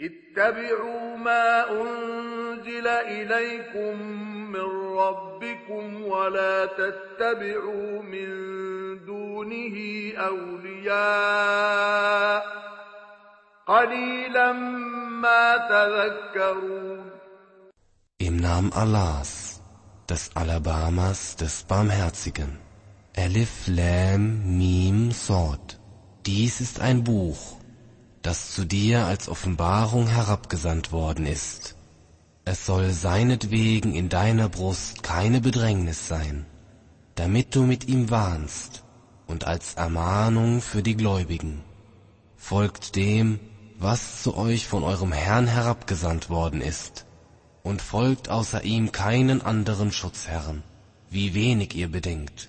اتبعوا ما أنزل إليكم من ربكم ولا تتبعوا من دونه أولياء قليلا ما تذكرون Im Namen Allahs, des Alabamas, des Barmherzigen. Elif Lam Mim Sod. Dies ist ein Buch, das zu dir als Offenbarung herabgesandt worden ist. Es soll seinetwegen in deiner Brust keine Bedrängnis sein, damit du mit ihm warnst und als Ermahnung für die Gläubigen. Folgt dem, was zu euch von eurem Herrn herabgesandt worden ist, und folgt außer ihm keinen anderen Schutzherren, wie wenig ihr bedenkt.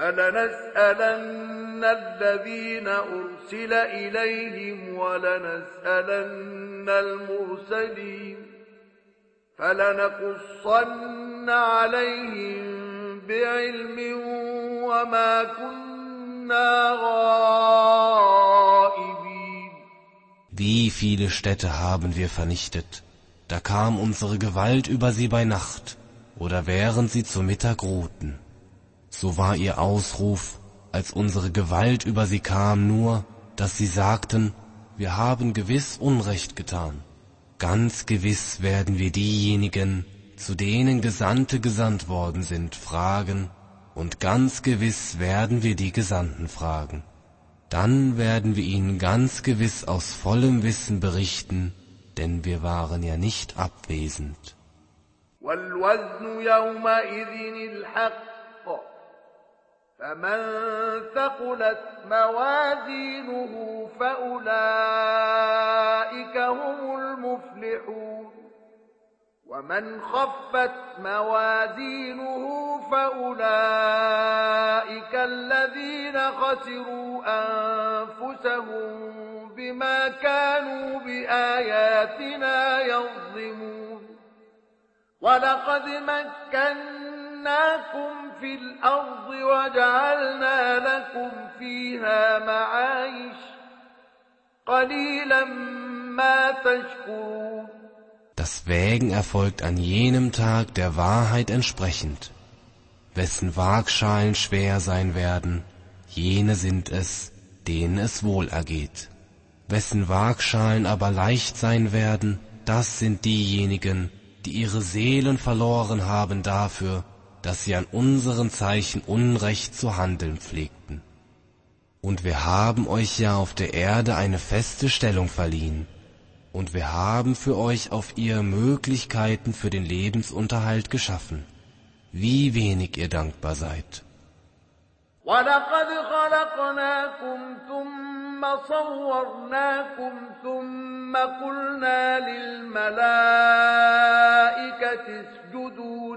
فلنسألن الذين أرسل إليهم ولنسألن المرسلين فلنقصن عليهم بعلم وما كنا غائبين Wie viele Städte haben wir vernichtet, da kam unsere Gewalt über sie bei Nacht oder während sie zu Mittag ruhten. So war ihr Ausruf, als unsere Gewalt über sie kam, nur, dass sie sagten, wir haben gewiss Unrecht getan. Ganz gewiss werden wir diejenigen, zu denen Gesandte gesandt worden sind, fragen, und ganz gewiss werden wir die Gesandten fragen. Dann werden wir ihnen ganz gewiss aus vollem Wissen berichten, denn wir waren ja nicht abwesend. والوزن يومئذ الحق فمن ثقلت موازينه فأولئك هم المفلحون. ومن خفت موازينه فأولئك الذين خسروا أنفسهم بما كانوا بآياتنا يظلمون. ولقد مكناكم في الأرض وجعلنا لكم فيها معايش قليلا ما تشكرون Das Wägen erfolgt an jenem Tag der Wahrheit entsprechend. Wessen Waagschalen schwer sein werden, jene sind es, denen es wohl ergeht. Wessen Waagschalen aber leicht sein werden, das sind diejenigen, die ihre Seelen verloren haben dafür, dass sie an unseren Zeichen Unrecht zu handeln pflegten. Und wir haben euch ja auf der Erde eine feste Stellung verliehen, und wir haben für euch auf ihr Möglichkeiten für den Lebensunterhalt geschaffen. Wie wenig ihr dankbar seid. ولقد خلقناكم ثم صورناكم ثم قلنا للملائكة اسجدوا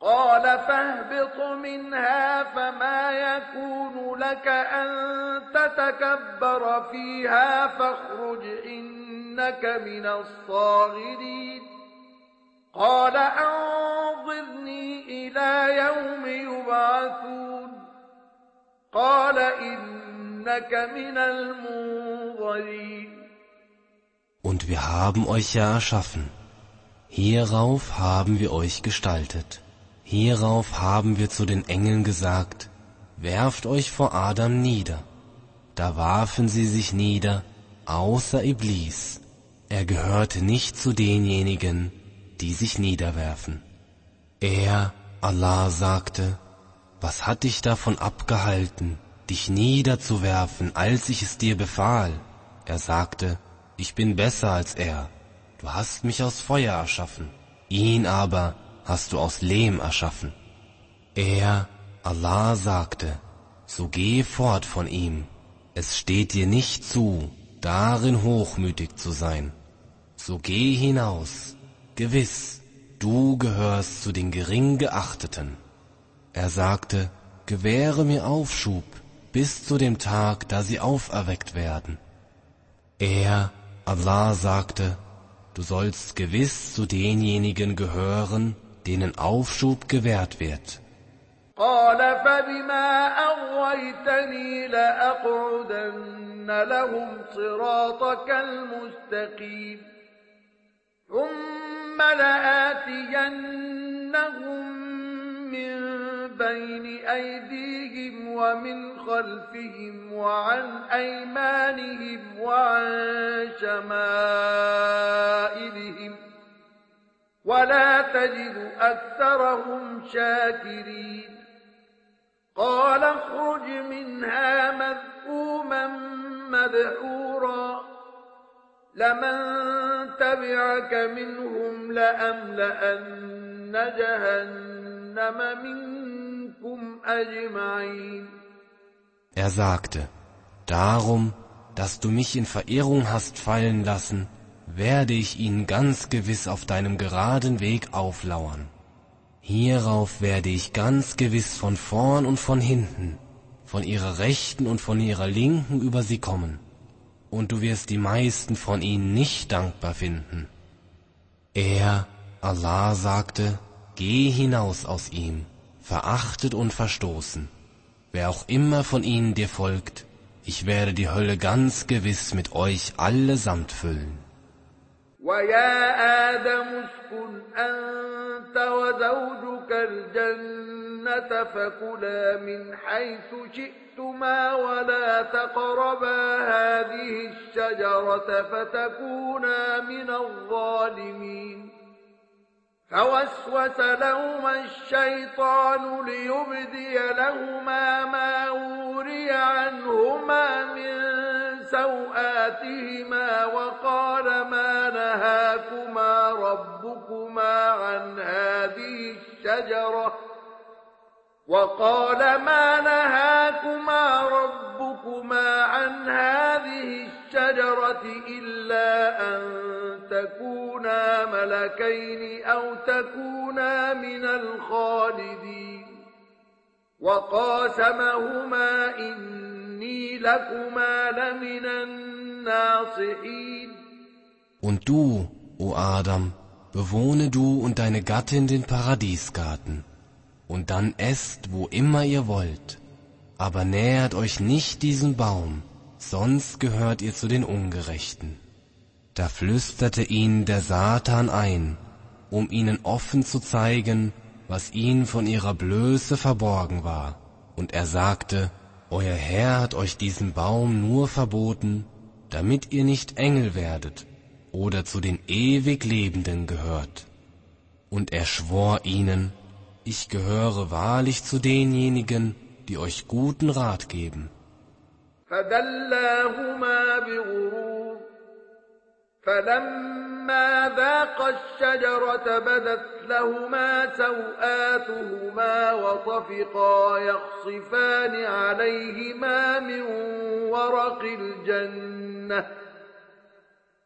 قال فاهبط منها فما يكون لك أن تتكبر فيها فاخرج إنك من الصاغرين قال أنظرني إلى يوم يبعثون قال إنك من المنظرين Und wir haben euch ja erschaffen. Hierauf haben wir euch gestaltet. Hierauf haben wir zu den Engeln gesagt, werft euch vor Adam nieder. Da warfen sie sich nieder, außer Iblis. Er gehörte nicht zu denjenigen, die sich niederwerfen. Er, Allah, sagte, was hat dich davon abgehalten, dich niederzuwerfen, als ich es dir befahl? Er sagte, ich bin besser als er. Du hast mich aus Feuer erschaffen, ihn aber hast du aus Lehm erschaffen. Er, Allah, sagte, so geh fort von ihm, es steht dir nicht zu, darin hochmütig zu sein. So geh hinaus, gewiss, du gehörst zu den gering geachteten. Er sagte, gewähre mir Aufschub bis zu dem Tag, da sie auferweckt werden. Er, Allah sagte, du sollst gewiss zu denjenigen gehören, denen Aufschub gewährt wird. قال فبما أغويتني لأقعدن لهم صراطك المستقيم ثم لآتينهم من بين أيديهم ومن خلفهم وعن أيمانهم وعن شمائلهم ولا تجد أكثرهم شاكرين قال اخرج منها مذءوما مدحورا لمن تبعك منهم لأملأن جهنم منكم أجمعين Er sagte, darum, dass du mich in Verehrung hast fallen lassen, werde ich ihnen ganz gewiss auf deinem geraden Weg auflauern. Hierauf werde ich ganz gewiss von vorn und von hinten, von ihrer rechten und von ihrer linken über sie kommen, und du wirst die meisten von ihnen nicht dankbar finden. Er, Allah, sagte, geh hinaus aus ihm, verachtet und verstoßen. Wer auch immer von ihnen dir folgt, ich werde die Hölle ganz gewiss mit euch allesamt füllen. ويا آدم اسكن أنت وزوجك الجنة فكلا من حيث شئتما ولا تقربا هذه الشجرة فتكونا من الظالمين. فوسوس لهما الشيطان ليبدي لهما ما وري عنهما من سوآتهما وقال نهاكما ربكما عن هذه الشجرة. وقال ما نهاكما ربكما عن هذه الشجرة إلا أن تكونا ملكين أو تكونا من الخالدين. وقاسمهما إني لكما لمن الناصحين. Und du, o Adam, bewohne du und deine Gattin den Paradiesgarten, und dann esst, wo immer ihr wollt, aber nähert euch nicht diesem Baum, sonst gehört ihr zu den Ungerechten. Da flüsterte ihn der Satan ein, um ihnen offen zu zeigen, was ihnen von ihrer Blöße verborgen war, und er sagte, Euer Herr hat euch diesen Baum nur verboten, damit ihr nicht Engel werdet oder zu den ewig Lebenden gehört. Und er schwor ihnen, ich gehöre wahrlich zu denjenigen, die euch guten Rat geben. فدلاهما بغرور فلما ذاقا الشجرة بدت لهما سوآتهما وطفقا يخصفان عليهما من ورق الجنة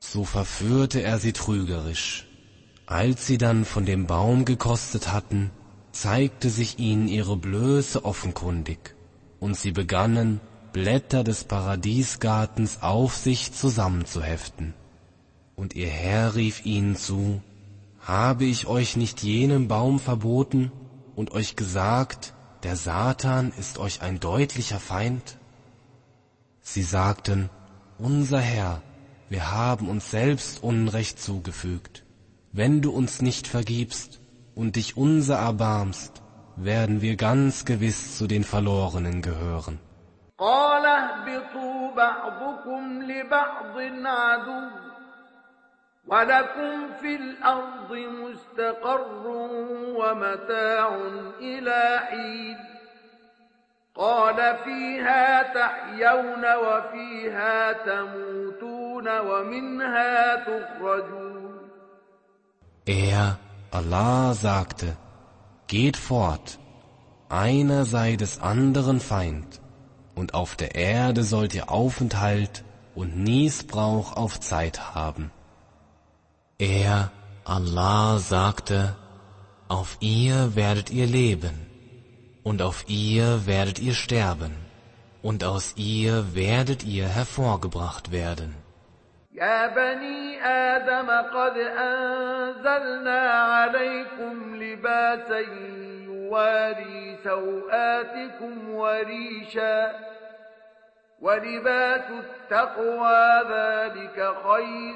So verführte er sie trügerisch. Als sie dann von dem Baum gekostet hatten, zeigte sich ihnen ihre Blöße offenkundig, und sie begannen, Blätter des Paradiesgartens auf sich zusammenzuheften. Und ihr Herr rief ihnen zu, habe ich euch nicht jenen Baum verboten und euch gesagt, der Satan ist euch ein deutlicher Feind? Sie sagten, unser Herr, wir haben uns selbst Unrecht zugefügt. Wenn du uns nicht vergibst und dich unser erbarmst, werden wir ganz gewiss zu den Verlorenen gehören. قال اهبطوا بعضكم لبعض عدو ولكم في الأرض مستقر ومتاع إلى حين قال فيها تحيون وفيها تموتون ومنها تخرجون Er, Allah, sagte, Geht fort, einer sei des anderen Feind, und auf der Erde sollt ihr Aufenthalt und Niesbrauch auf Zeit haben. Er, Allah, sagte, auf ihr werdet ihr leben, und auf ihr werdet ihr sterben, und aus ihr werdet ihr hervorgebracht werden. يا بني آدم قد أنزلنا عليكم لباسا يواري سوآتكم وريشا ولباس التقوى ذلك خير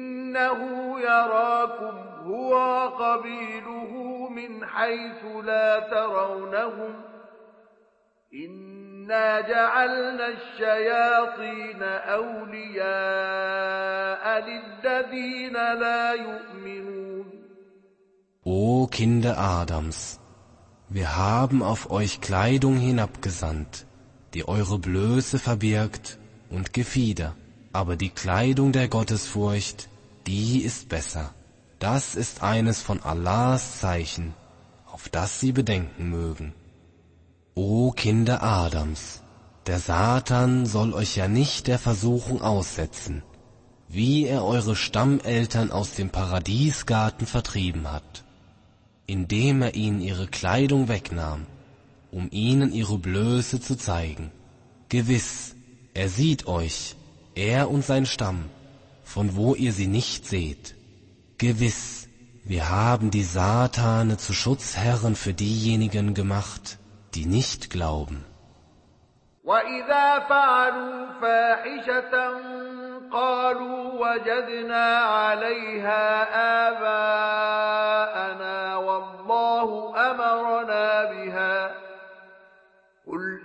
إنه يراكم هو وقبيله من حيث لا ترونهم إنا جعلنا الشياطين أولياء للذين لا يؤمنون O Kinder Adams, wir haben auf euch Kleidung hinabgesandt, die eure Blöße verbirgt und Gefieder, aber die Kleidung der Gottesfurcht, die ist besser. Das ist eines von Allahs Zeichen, auf das sie bedenken mögen. O Kinder Adams, der Satan soll euch ja nicht der Versuchung aussetzen, wie er eure Stammeltern aus dem Paradiesgarten vertrieben hat, indem er ihnen ihre Kleidung wegnahm, um ihnen ihre Blöße zu zeigen. Gewiss, er sieht euch, er und sein Stamm, von wo ihr sie nicht seht. Gewiss, wir haben die Satane zu Schutzherren für diejenigen gemacht, die nicht glauben. وإذا فعلوا فاحشة قالوا وجدنا عليها آباءنا والله أمرنا بها قل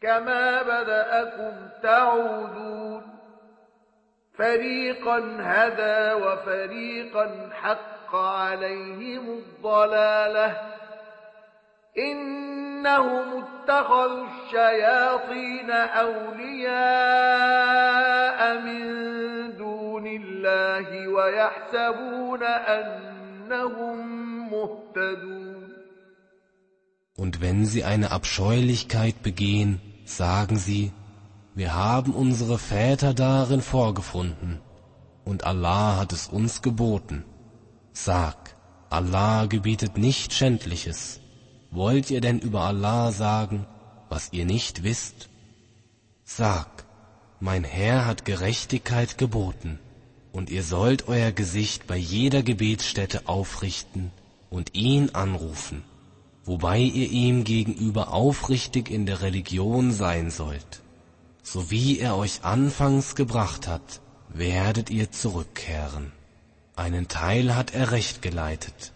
كما بدأكم تعودون فريقا هدى وفريقا حق عليهم الضلاله إنهم اتخذوا الشياطين أولياء من دون الله ويحسبون أنهم مهتدون Und wenn sie eine Abscheulichkeit begehen, sagen sie, wir haben unsere Väter darin vorgefunden, und Allah hat es uns geboten. Sag, Allah gebietet nicht Schändliches. Wollt ihr denn über Allah sagen, was ihr nicht wisst? Sag, mein Herr hat Gerechtigkeit geboten, und ihr sollt euer Gesicht bei jeder Gebetsstätte aufrichten und ihn anrufen, wobei ihr ihm gegenüber aufrichtig in der Religion sein sollt. So wie er euch anfangs gebracht hat, werdet ihr zurückkehren. Einen Teil hat er recht geleitet,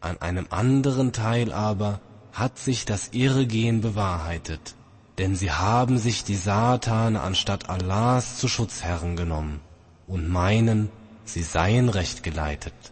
an einem anderen Teil aber hat sich das Irregehen bewahrheitet, denn sie haben sich die Satane anstatt Allahs zu Schutzherren genommen und meinen, sie seien recht geleitet.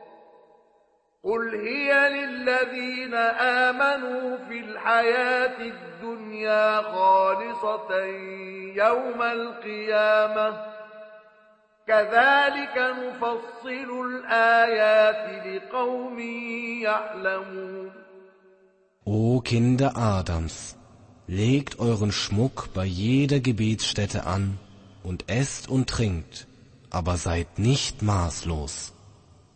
قل هي للذين آمنوا في الحياة الدنيا خالصة يوم القيامة كذلك نفصل الآيات لقوم يعلمون O Kinder Adams, legt euren Schmuck bei jeder Gebetsstätte an und esst und trinkt, aber seid nicht maßlos.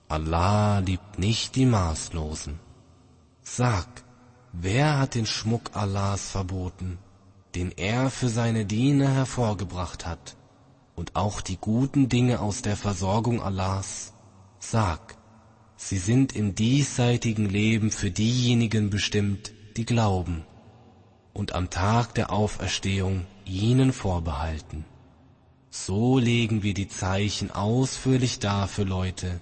Allah liebt nicht die Maßlosen. Sag, wer hat den Schmuck Allahs verboten, den er für seine Diener hervorgebracht hat, und auch die guten Dinge aus der Versorgung Allahs? Sag, Sie sind im diesseitigen Leben für diejenigen bestimmt, die glauben und am Tag der Auferstehung ihnen vorbehalten. So legen wir die Zeichen ausführlich dar für Leute,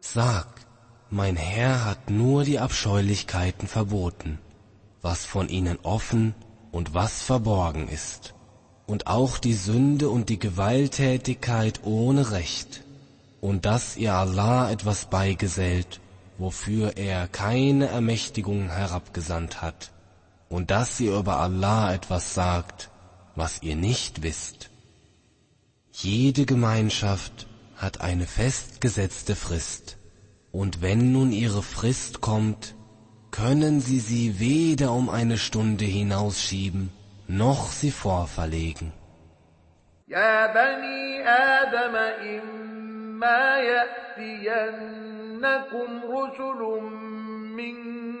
Sag, mein Herr hat nur die Abscheulichkeiten verboten, was von ihnen offen und was verborgen ist, und auch die Sünde und die Gewalttätigkeit ohne Recht, und dass ihr Allah etwas beigesellt, wofür er keine Ermächtigung herabgesandt hat, und dass ihr über Allah etwas sagt, was ihr nicht wisst. Jede Gemeinschaft hat eine festgesetzte Frist, und wenn nun ihre Frist kommt, können sie sie weder um eine Stunde hinausschieben, noch sie vorverlegen. يا بني آدم إما يأتينكم رسل منكم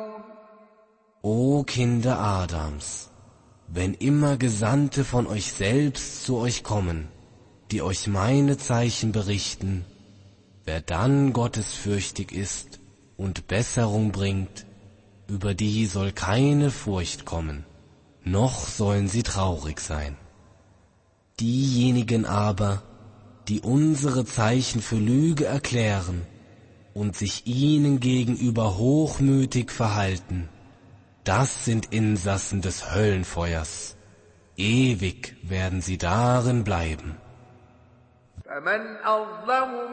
O Kinder Adams, wenn immer Gesandte von euch selbst zu euch kommen, die euch meine Zeichen berichten, wer dann gottesfürchtig ist und Besserung bringt, über die soll keine Furcht kommen, noch sollen sie traurig sein. Diejenigen aber, die unsere Zeichen für Lüge erklären und sich ihnen gegenüber hochmütig verhalten, das sind Insassen des Höllenfeuers. Ewig werden sie darin bleiben. فمن أظلم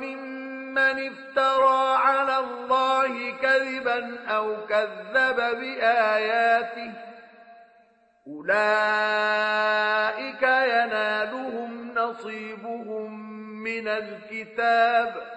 من افترى على الله كذبا أو كذب بآياته أولئك ينالهم نصيبهم من الكتاب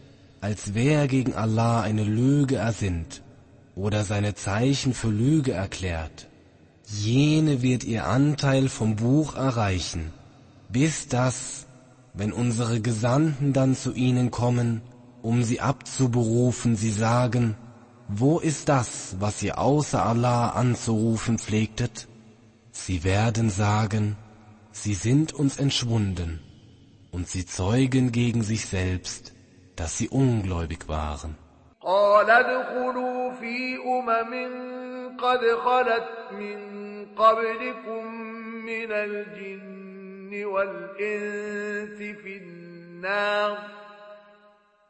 als wer gegen Allah eine Lüge ersinnt oder seine Zeichen für Lüge erklärt? Jene wird ihr Anteil vom Buch erreichen, bis das, wenn unsere Gesandten dann zu ihnen kommen, um sie abzuberufen, sie sagen, wo ist das, was ihr außer Allah anzurufen pflegtet? Sie werden sagen, sie sind uns entschwunden, und sie zeugen gegen sich selbst, dass sie ungläubig waren. قال ادخلوا في أمم قد خلت من قبلكم من الجن والإنس في النار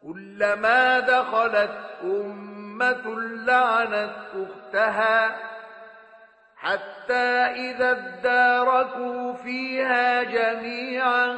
كلما دخلت أمة لعنت أختها حتى إذا اداركوا فيها جميعا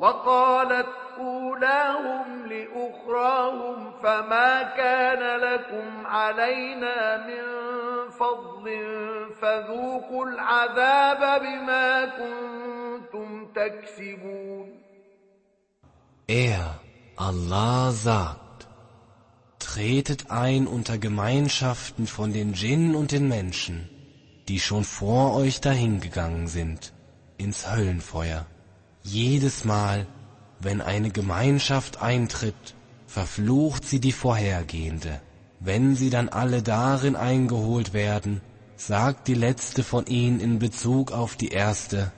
وقالت أولاهم لأخراهم فما كان لكم علينا من فضل فذوقوا العذاب بما كنتم تكسبون Er, Allah sagt, tretet ein unter Gemeinschaften von den Djinn und den Menschen, die schon vor euch dahingegangen sind, ins Höllenfeuer. Jedes Mal, wenn eine Gemeinschaft eintritt, verflucht sie die vorhergehende. Wenn sie dann alle darin eingeholt werden, sagt die letzte von ihnen in Bezug auf die erste,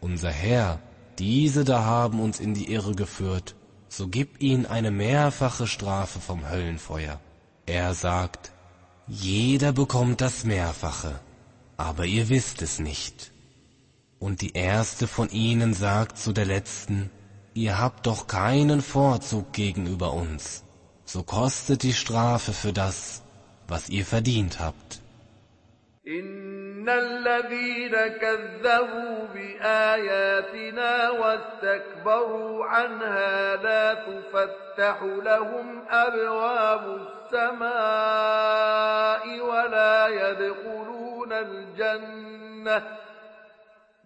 unser Herr, diese da haben uns in die Irre geführt, so gib ihnen eine mehrfache Strafe vom Höllenfeuer. Er sagt, jeder bekommt das Mehrfache, aber ihr wisst es nicht. Und die erste von ihnen sagt zu der letzten, ihr habt doch keinen Vorzug gegenüber uns, so kostet die Strafe für das, was ihr verdient habt. إن الذين كذبوا بآياتنا واستكبروا عنها لا تفتح لهم أبواب السماء ولا يدخلون الجنة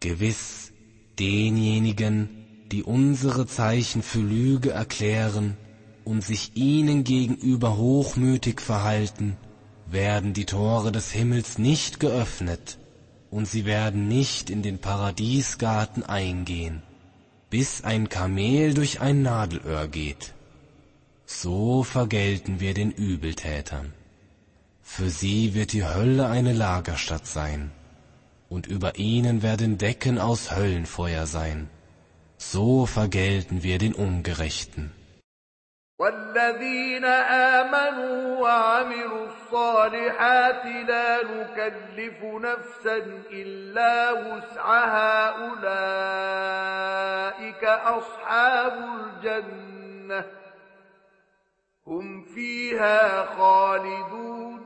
Gewiss, denjenigen, die unsere Zeichen für Lüge erklären und sich ihnen gegenüber hochmütig verhalten, werden die Tore des Himmels nicht geöffnet und sie werden nicht in den Paradiesgarten eingehen, bis ein Kamel durch ein Nadelöhr geht. So vergelten wir den Übeltätern. Für sie wird die Hölle eine Lagerstatt sein, und über ihnen werden Decken aus Höllenfeuer sein. So vergelten wir den Ungerechten. والذين آمنوا وعملوا الصالحات لا نكلف نفسا إلا وسعها أولئك أصحاب الجنة هم فيها خالدون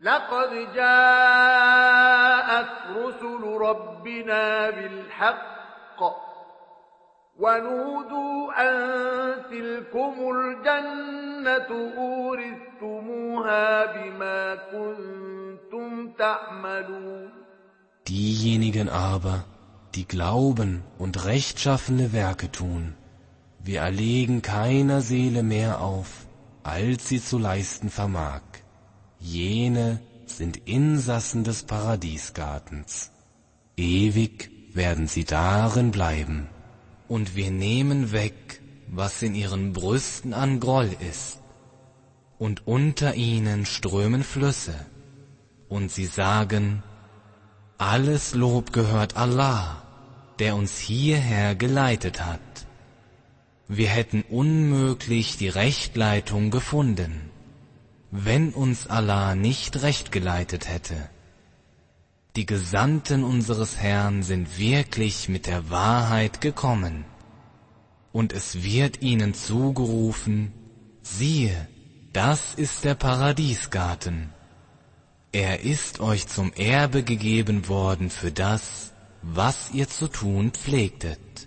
لقد جاءت رسل ربنا بالحق ونودوا أن تلكم الجنة أورثتموها بما كنتم تعملون Diejenigen aber, die glauben und rechtschaffene Werke tun, wir erlegen keiner Seele mehr auf, als sie zu leisten vermag. Jene sind Insassen des Paradiesgartens. Ewig werden sie darin bleiben. Und wir nehmen weg, was in ihren Brüsten an Groll ist. Und unter ihnen strömen Flüsse. Und sie sagen, alles Lob gehört Allah, der uns hierher geleitet hat. Wir hätten unmöglich die Rechtleitung gefunden, wenn uns Allah nicht recht geleitet hätte. Die Gesandten unseres Herrn sind wirklich mit der Wahrheit gekommen. Und es wird ihnen zugerufen, siehe, das ist der Paradiesgarten. Er ist euch zum Erbe gegeben worden für das, was ihr zu tun pflegtet.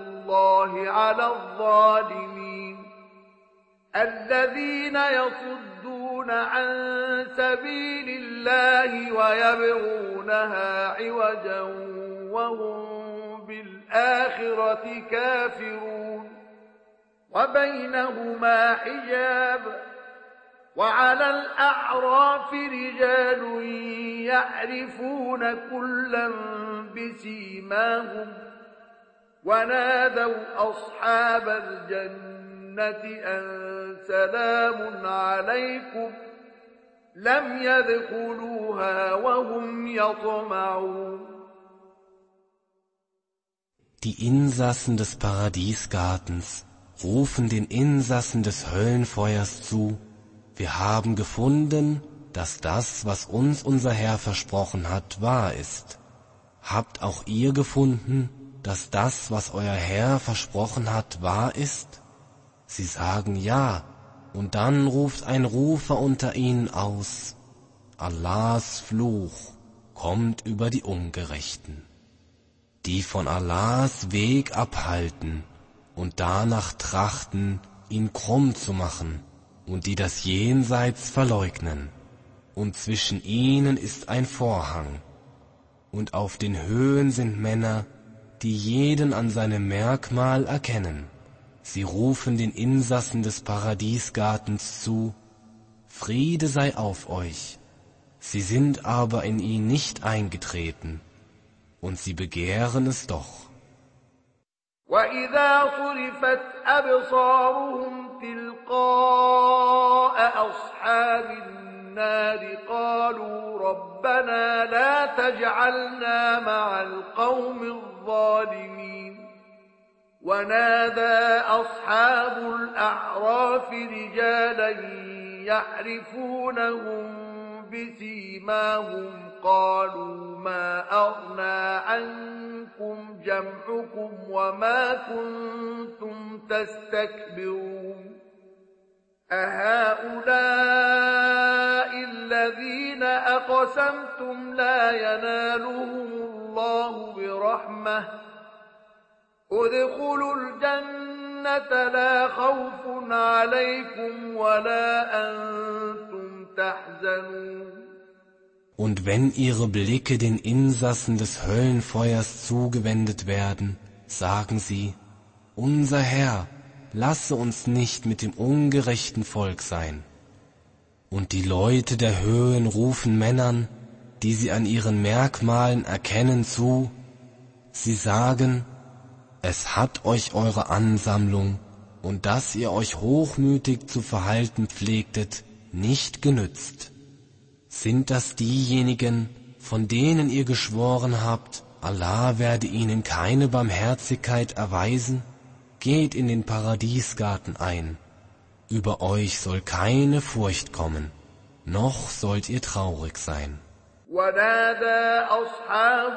الله على الظالمين الذين يصدون عن سبيل الله ويبغونها عوجا وهم بالآخرة كافرون وبينهما حجاب وعلى الأعراف رجال يعرفون كلا بسيماهم ونادوا أصحاب الجنة أن سلام عليكم لم يدخلوها وهم يطمعون Die Insassen des Paradiesgartens rufen den Insassen des Höllenfeuers zu, wir haben gefunden, dass das, was uns unser Herr versprochen hat, wahr ist. Habt auch ihr gefunden, dass das, was euer Herr versprochen hat, wahr ist? Sie sagen ja, und dann ruft ein Rufer unter ihnen aus, Allahs Fluch kommt über die Ungerechten, die von Allahs Weg abhalten und danach trachten, ihn krumm zu machen, und die das Jenseits verleugnen, und zwischen ihnen ist ein Vorhang, und auf den Höhen sind Männer, die jeden an seinem Merkmal erkennen. Sie rufen den Insassen des Paradiesgartens zu, Friede sei auf euch. Sie sind aber in ihn nicht eingetreten, und sie begehren es doch. وإذا صرفت أبصارهم تلقاء أصحاب النار قالوا ربنا لا تجعلنا مع القوم الظالمين. ونادى أصحاب الأعراف رجالا يعرفونهم بسيماهم قالوا ما أغنى عنكم جمعكم وما كنتم تستكبرون. أهؤلاء الذين أقسمتم لا ينالهم الله برحمة ادخلوا الجنة لا خوف عليكم ولا أنتم تحزنون Und wenn ihre Blicke den Insassen des Höllenfeuers zugewendet werden, sagen sie, unser Herr, lasse uns nicht mit dem ungerechten Volk sein. Und die Leute der Höhen rufen Männern, die sie an ihren Merkmalen erkennen, zu, sie sagen, es hat euch eure Ansammlung und dass ihr euch hochmütig zu verhalten pflegtet, nicht genützt. Sind das diejenigen, von denen ihr geschworen habt, Allah werde ihnen keine Barmherzigkeit erweisen? Geht in den Paradiesgarten ein. Über euch soll keine Furcht kommen, noch sollt ihr traurig sein. ونادى أصحاب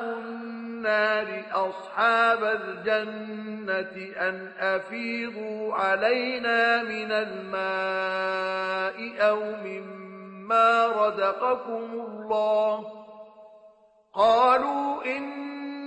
النار أصحاب الجنة أن أفيضوا علينا من الماء أو مما رزقكم الله قالوا إن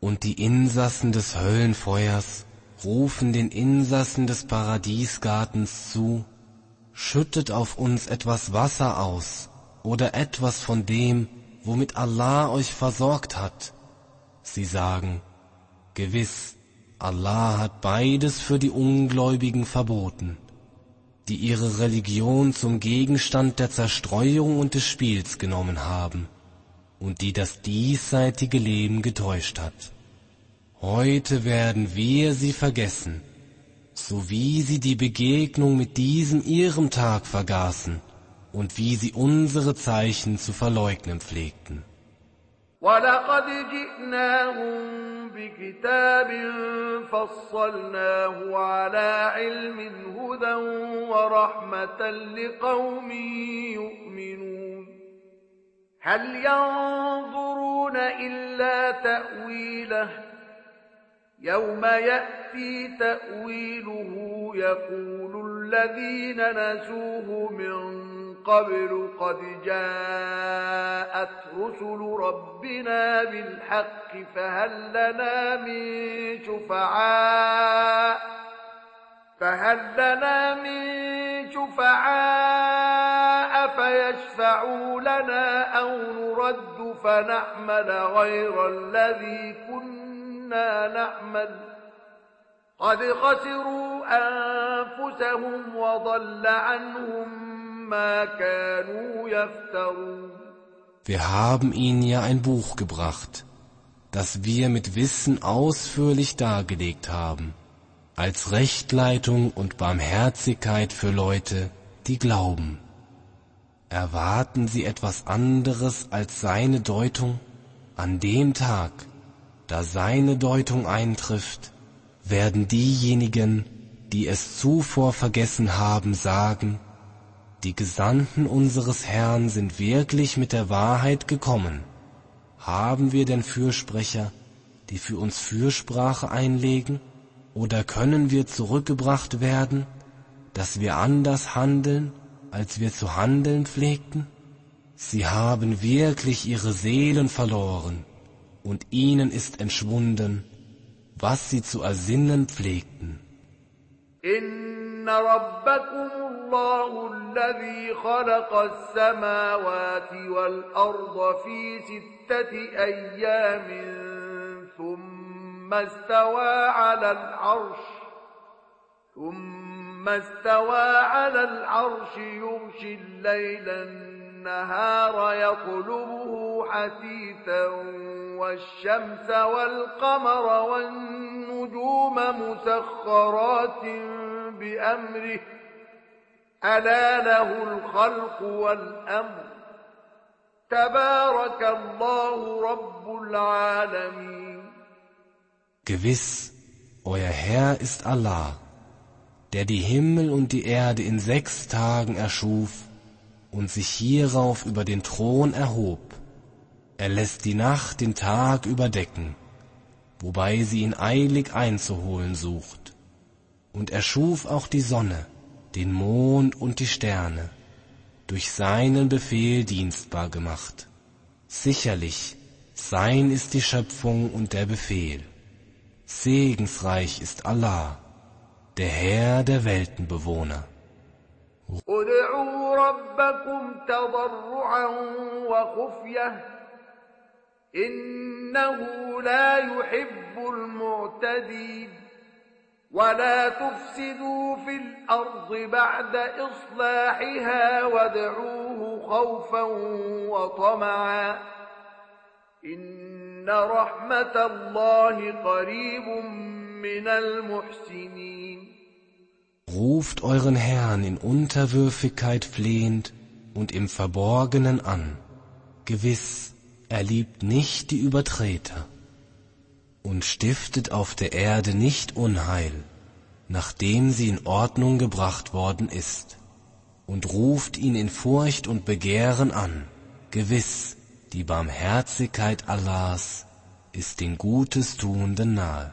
Und die Insassen des Höllenfeuers rufen den Insassen des Paradiesgartens zu, schüttet auf uns etwas Wasser aus oder etwas von dem, womit Allah euch versorgt hat. Sie sagen, gewiss, Allah hat beides für die Ungläubigen verboten, die ihre Religion zum Gegenstand der Zerstreuung und des Spiels genommen haben und die das diesseitige Leben getäuscht hat. Heute werden wir sie vergessen, so wie sie die Begegnung mit diesem ihrem Tag vergaßen und wie sie unsere Zeichen zu verleugnen pflegten. ولقد جئناهم بكتاب فصلناه على علم هدى ورحمة لقوم يؤمنون هل ينظرون إلا تأويله؟ يوم يأتي تأويله يقول الذين نسوه من قبل قد جاءت رسل ربنا بالحق فهل لنا من شفعاء؟ فهل لنا من شفعاء فيشفعوا لنا نرد فنعمل غير الذي كنا نعمل قد خسروا أنفسهم وضل عنهم ما كانوا يفترون Wir haben ihnen ja ein Buch gebracht, das wir mit Wissen ausführlich dargelegt haben, als Rechtleitung und Barmherzigkeit für Leute, die glauben. Erwarten sie etwas anderes als seine Deutung? An dem Tag, da seine Deutung eintrifft, werden diejenigen, die es zuvor vergessen haben, sagen, die Gesandten unseres Herrn sind wirklich mit der Wahrheit gekommen. Haben wir denn Fürsprecher, die für uns Fürsprache einlegen? Oder können wir zurückgebracht werden, dass wir anders handeln, als wir zu handeln pflegten? Sie haben wirklich ihre Seelen verloren, und ihnen ist entschwunden, was sie zu ersinnen pflegten. إن ربكم الله الذي خلق السماوات والأرض في ستة أيام ثم استوى على العرش ثم استوى على العرش يغشي الليل النهار يطلبه حثيثا والشمس والقمر والنجوم مسخرات بأمره. ألا له الخلق والأمر. تبارك الله رب العالمين. Gewiss, euer Herr ist Allah, der die Himmel und die Erde in sechs Tagen erschuf und sich hierauf über den Thron erhob. Er lässt die Nacht den Tag überdecken, wobei sie ihn eilig einzuholen sucht. Und er schuf auch die Sonne, den Mond und die Sterne, durch seinen Befehl dienstbar gemacht. Sicherlich, sein ist die Schöpfung und der Befehl. Segensreich ist Allah, der Herr der Weltenbewohner. ادعوا ربكم تضرعا وخفية إنه لا يحب المعتدين ولا تفسدوا في الأرض بعد إصلاحها وادعوه خوفا وطمعا إن رحمة الله قريب من المحسنين Ruft euren Herrn in Unterwürfigkeit flehend und im Verborgenen an. Gewiss, er liebt nicht die Übertreter und stiftet auf der Erde nicht Unheil, nachdem sie in Ordnung gebracht worden ist, und ruft ihn in Furcht und Begehren an. Gewiss, die Barmherzigkeit Allahs ist den Gutes Tuenden nahe.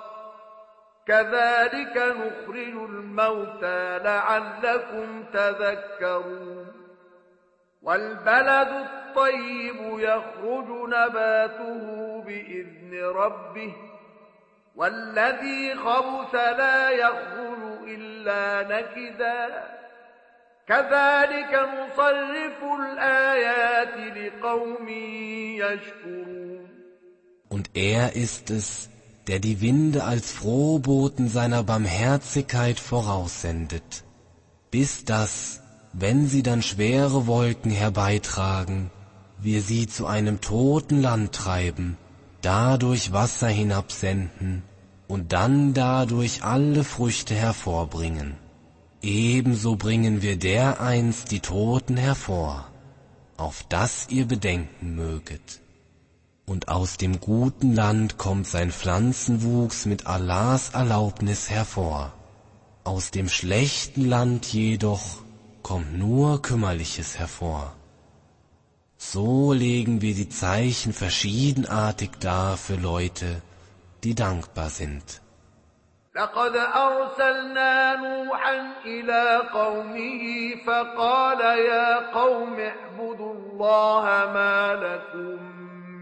كذلك نخرج الموتى لعلكم تذكرون والبلد الطيب يخرج نباته بإذن ربه والذي خبث لا يخرج إلا نكدا كذلك نصرف الآيات لقوم يشكرون Und er ist es, der die Winde als Frohboten seiner Barmherzigkeit voraussendet, bis dass, wenn sie dann schwere Wolken herbeitragen, wir sie zu einem toten Land treiben, dadurch Wasser hinabsenden und dann dadurch alle Früchte hervorbringen. Ebenso bringen wir dereinst die Toten hervor, auf das ihr bedenken möget und aus dem guten Land kommt sein Pflanzenwuchs mit Allahs Erlaubnis hervor. Aus dem schlechten Land jedoch kommt nur Kümmerliches hervor. So legen wir die Zeichen verschiedenartig dar für Leute, die dankbar sind. لقد أرسلنا نوحا إلى قومه فقال يا قوم اعبدوا الله ما لكم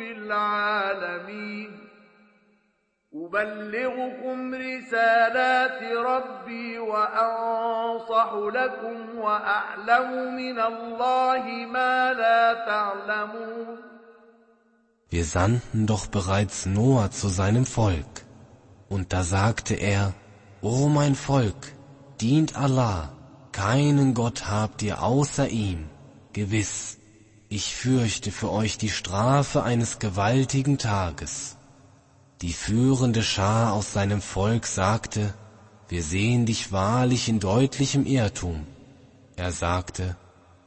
العالمين أبلغكم رسالات ربي وأنصح لكم وأعلم من الله ما لا تعلمون Wir sandten doch bereits Noah zu seinem Volk, und da sagte er, O mein Volk, dient Allah, keinen Gott habt ihr außer ihm, gewiss, ich fürchte für euch die Strafe eines gewaltigen Tages. Die führende Schar aus seinem Volk sagte, wir sehen dich wahrlich in deutlichem Irrtum. Er sagte,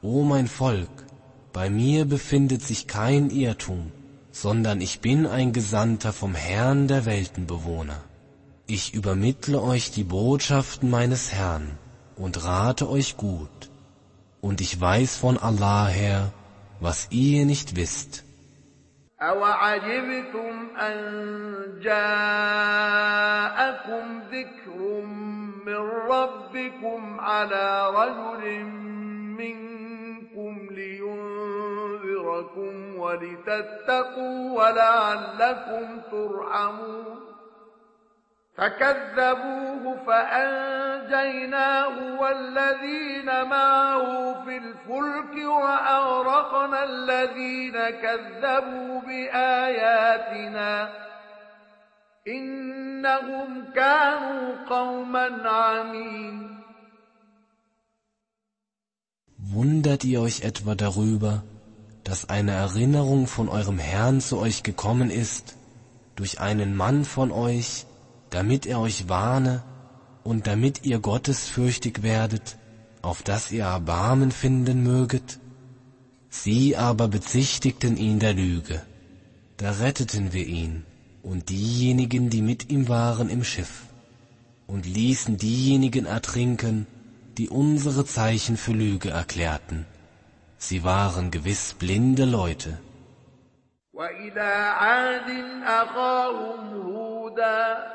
O mein Volk, bei mir befindet sich kein Irrtum, sondern ich bin ein Gesandter vom Herrn der Weltenbewohner. Ich übermittle euch die Botschaften meines Herrn und rate euch gut. Und ich weiß von Allah her, was ihr nicht wisst. أوعجبتم أن جاءكم ذكر من ربكم على رجل منكم لينذركم ولتتقوا ولعلكم ترحمون فكذبوه فأنجيناه والذين معه في الفلك وأغرقنا الذين كذبوا بآياتنا إنهم كانوا قوما عمين Wundert ihr euch etwa darüber, dass eine Erinnerung von eurem Herrn zu euch gekommen ist, durch einen Mann von euch, damit er euch warne und damit ihr gottesfürchtig werdet, auf dass ihr Erbarmen finden möget? Sie aber bezichtigten ihn der Lüge. Da retteten wir ihn und diejenigen, die mit ihm waren im Schiff, und ließen diejenigen ertrinken, die unsere Zeichen für Lüge erklärten. Sie waren gewiss blinde Leute. وإلى عاد أخاهم هودا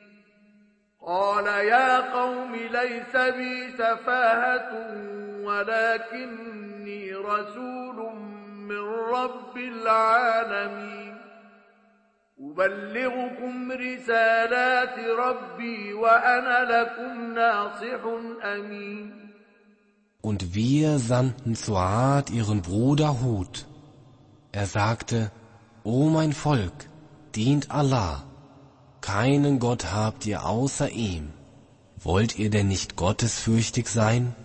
قال يا قوم ليس بي سفاهة ولكني رسول من رب العالمين أبلغكم رسالات ربي وأنا لكم ناصح أمين Und wir sandten zu Ad ihren Bruder Hud. Er sagte, O mein Volk, dient Allah. Keinen Gott habt ihr außer ihm. Wollt ihr denn nicht gottesfürchtig sein?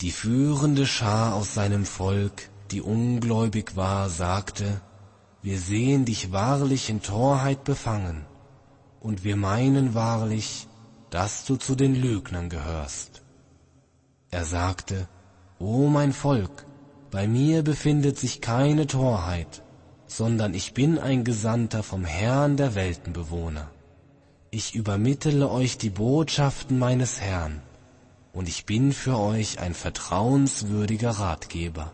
Die führende Schar aus seinem Volk, die ungläubig war, sagte, wir sehen dich wahrlich in Torheit befangen, und wir meinen wahrlich, dass du zu den Lügnern gehörst. Er sagte, O mein Volk, bei mir befindet sich keine Torheit, sondern ich bin ein Gesandter vom Herrn der Weltenbewohner. Ich übermittele euch die Botschaften meines Herrn, und ich bin für euch ein vertrauenswürdiger Ratgeber.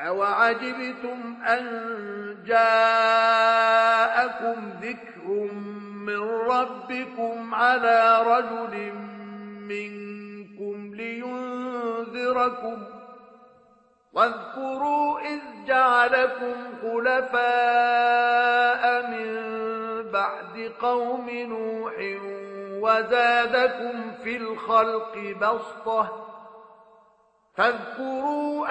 أوعجبتم أن جاءكم ذكر من ربكم على رجل منكم لينذركم واذكروا إذ جعلكم خلفاء من بعد قوم نوح وزادكم في الخلق بسطة فاذكروا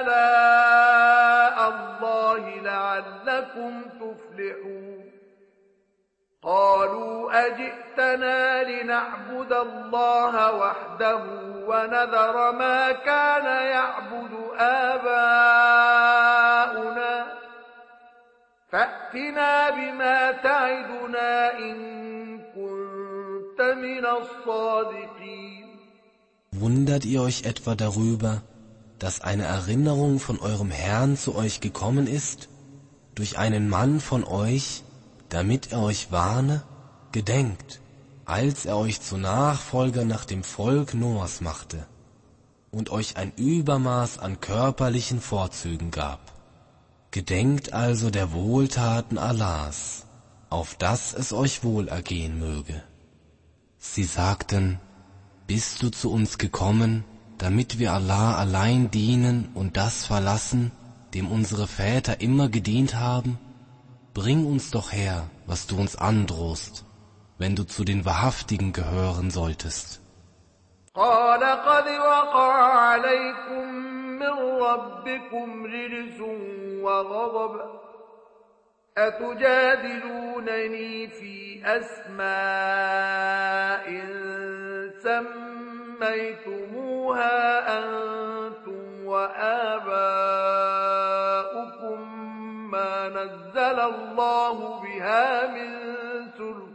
آلاء الله لعلكم تفلحون قالوا أجئتنا لنعبد الله وحده ونذر ما كان يعبد آباؤنا فأتنا بما تعدنا إن كنت من الصادقين Wundert ihr euch etwa darüber, dass eine Erinnerung von eurem Herrn zu euch gekommen ist, durch einen Mann von euch, damit er euch warne? Gedenkt, als er euch zu Nachfolger nach dem Volk Noahs machte und euch ein Übermaß an körperlichen Vorzügen gab. Gedenkt also der Wohltaten Allahs, auf dass es euch wohl ergehen möge. Sie sagten, bist du zu uns gekommen, damit wir Allah allein dienen und das verlassen, dem unsere Väter immer gedient haben? Bring uns doch her, was du uns androhst, wenn du zu den Wahrhaftigen gehören solltest. قال قد وقع عليكم من ربكم رجس وغضب أتجادلونني في أسماء سميتموها أنتم وآباؤكم ما نزل الله بها من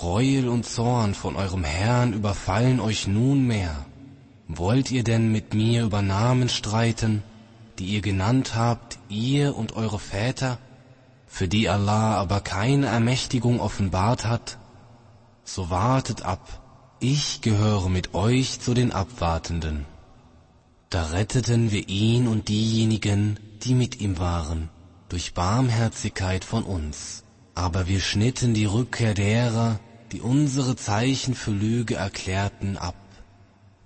Gräuel und Zorn von eurem Herrn überfallen euch nunmehr. Wollt ihr denn mit mir über Namen streiten, die ihr genannt habt, ihr und eure Väter, für die Allah aber keine Ermächtigung offenbart hat? So wartet ab, ich gehöre mit euch zu den Abwartenden. Da retteten wir ihn und diejenigen, die mit ihm waren, durch Barmherzigkeit von uns aber wir schnitten die Rückkehr derer, die unsere Zeichen für Lüge erklärten, ab,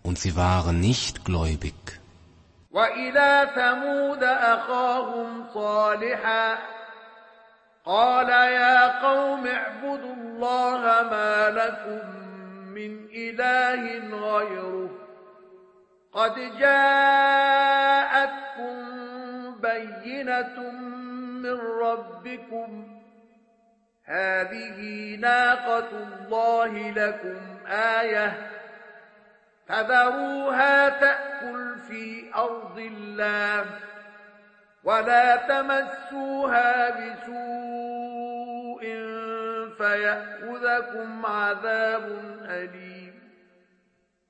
und sie waren nicht gläubig. وإلى ثمود أخاهم صالحا قال يا قوم اعبدوا الله ما لكم من إله غيره قد جاءتكم بينة من ربكم هذه ناقة الله لكم آية فذروها تأكل في أرض الله ولا تمسوها بسوء فيأخذكم عذاب أليم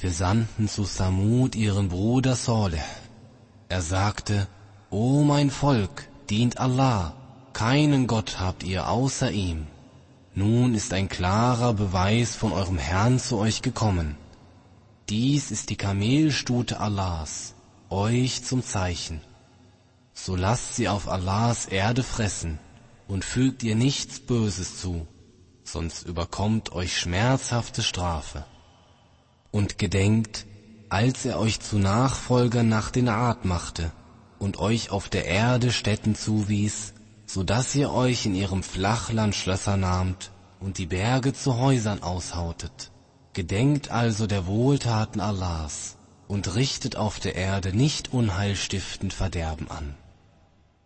Wir sandten zu Samud ihren Bruder Saleh. Er sagte, O mein Volk, dient Allah, keinen Gott habt ihr außer ihm. Nun ist ein klarer Beweis von eurem Herrn zu euch gekommen. Dies ist die Kamelstute Allahs, euch zum Zeichen. So lasst sie auf Allahs Erde fressen und fügt ihr nichts Böses zu, sonst überkommt euch schmerzhafte Strafe. Und gedenkt, als er euch zu Nachfolgern nach den Art machte, und euch auf der Erde Städten zuwies, so dass ihr euch in ihrem Flachland Schlösser nahmt und die Berge zu Häusern aushautet. Gedenkt also der Wohltaten Allahs und richtet auf der Erde nicht unheilstiftend Verderben an.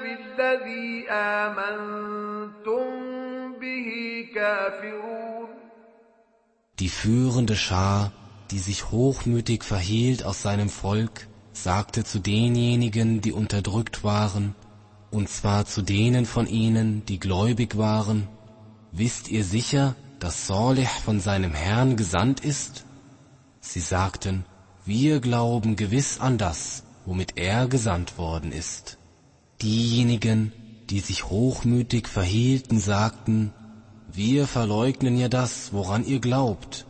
بالذي آمنتم به كافرون Die führende Schar, die sich hochmütig verhielt aus seinem Volk, sagte zu denjenigen, die unterdrückt waren, und zwar zu denen von ihnen, die gläubig waren, wisst ihr sicher, dass Salih von seinem Herrn gesandt ist? Sie sagten, wir glauben gewiss an das, womit er gesandt worden ist. Diejenigen, die sich hochmütig verhielten, sagten, wir verleugnen ja das, woran ihr glaubt.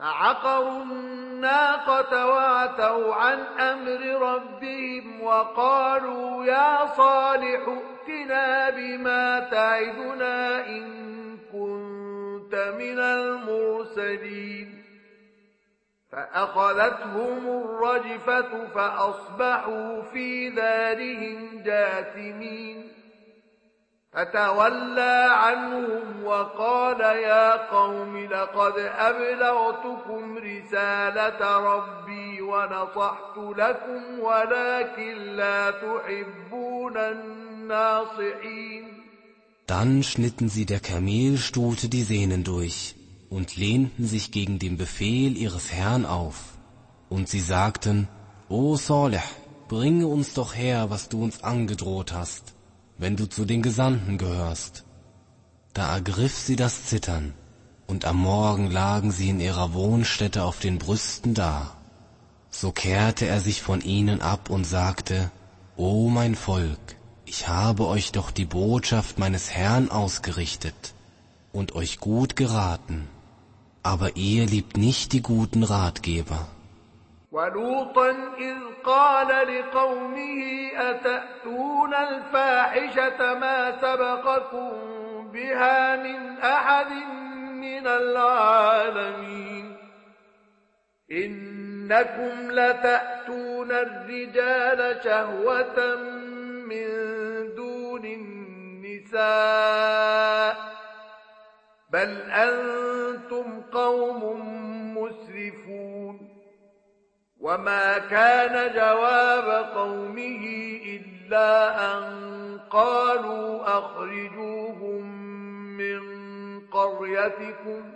فعقروا الناقة وعتوا عن أمر ربهم وقالوا يا صالح ائتنا بما تعدنا إن كنت من المرسلين فأخذتهم الرجفة فأصبحوا في دارهم جاثمين. فتولى عنهم وقال يا قوم لقد أبلغتكم رسالة ربي ونصحت لكم ولكن لا تحبون الناصحين. Dann schnitten sie der Kamelstute die Sehnen durch. Und lehnten sich gegen den Befehl ihres Herrn auf. Und sie sagten, O Saleh, bringe uns doch her, was du uns angedroht hast, wenn du zu den Gesandten gehörst. Da ergriff sie das Zittern, und am Morgen lagen sie in ihrer Wohnstätte auf den Brüsten da. So kehrte er sich von ihnen ab und sagte, O mein Volk, ich habe euch doch die Botschaft meines Herrn ausgerichtet und euch gut geraten, aber ihr liebt nicht die guten Ratgeber. ولوطا إذ قال لقومه أتأتون الفاحشة ما سبقكم بها من أحد من العالمين إنكم لتأتون الرجال شهوة من دون النساء بل أنتم قوم مسرفون وما كان جواب قومه إلا أن قالوا أخرجوهم من قريتكم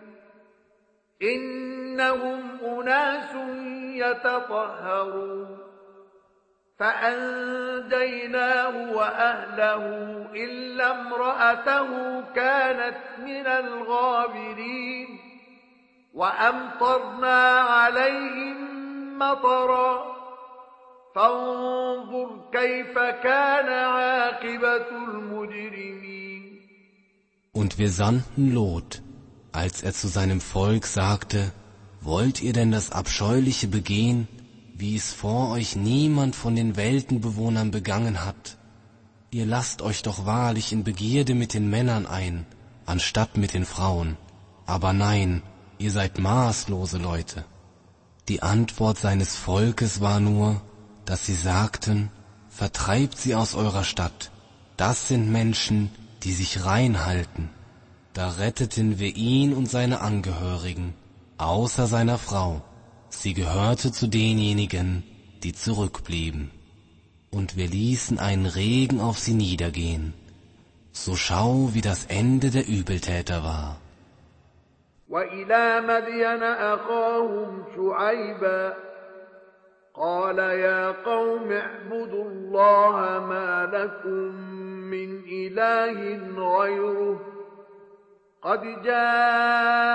إنهم أناس يتطهرون فأنجيناه وأهله إلا امرأته كانت من الغابرين وأمطرنا عليهم مطرا فانظر كيف كان عاقبة المجرمين Und wir sandten Lot, als er zu seinem Volk sagte, Wollt ihr denn das Abscheuliche begehen, wie es vor euch niemand von den Weltenbewohnern begangen hat? Ihr lasst euch doch wahrlich in Begierde mit den Männern ein, anstatt mit den Frauen. Aber nein, ihr seid maßlose Leute. Die Antwort seines Volkes war nur, dass sie sagten, vertreibt sie aus eurer Stadt. Das sind Menschen, die sich rein halten. Da retteten wir ihn und seine Angehörigen, außer seiner Frau. Sie gehörte zu denjenigen, die zurückblieben. Und wir ließen einen Regen auf sie niedergehen. So schau, wie das Ende der Übeltäter war. وإلى مدين أخاهم شعيبا قال يا قوم اعبدوا الله ما لكم من إله غيره قد جاءتكم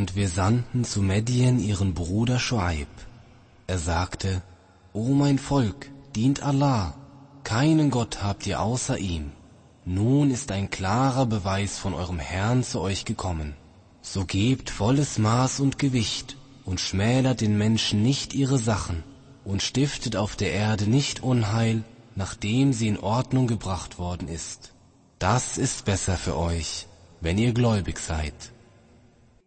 Und wir sandten zu Medien ihren Bruder Schuaib. Er sagte, O mein Volk, dient Allah, keinen Gott habt ihr außer ihm. Nun ist ein klarer Beweis von eurem Herrn zu euch gekommen. So gebt volles Maß und Gewicht und schmälert den Menschen nicht ihre Sachen und stiftet auf der Erde nicht Unheil, nachdem sie in Ordnung gebracht worden ist. Das ist besser für euch, wenn ihr gläubig seid.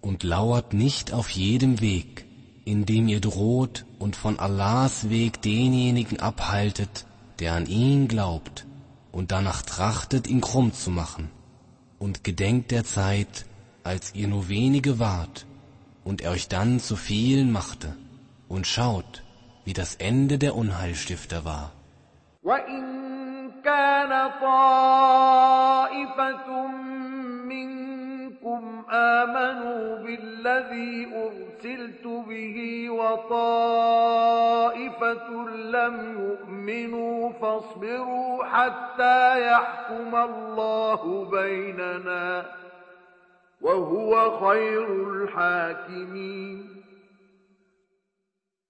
Und lauert nicht auf jedem Weg, indem ihr droht und von Allahs Weg denjenigen abhaltet, der an ihn glaubt, und danach trachtet, ihn krumm zu machen, und gedenkt der Zeit, als ihr nur wenige wart, und er euch dann zu vielen machte, und schaut, wie das Ende der Unheilstifter war. وإن كان طائفة منكم آمنوا بالذي أرسلت به وطائفة لم يؤمنوا فاصبروا حتى يحكم الله بيننا وهو خير الحاكمين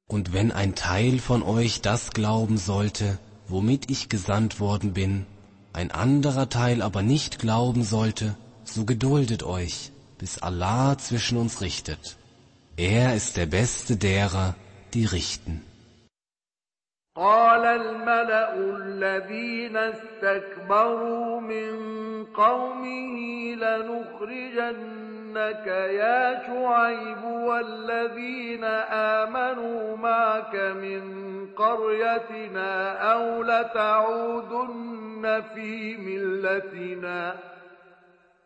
Und wenn ein Teil von euch das glauben sollte, womit ich gesandt worden bin, ein anderer Teil aber nicht glauben sollte, so geduldet euch, bis Allah zwischen uns richtet. Er ist der Beste derer, die richten. قال الملأ الذين استكبروا من قومه لنخرجنك يا شعيب والذين آمنوا معك من قريتنا أو لتعودن في ملتنا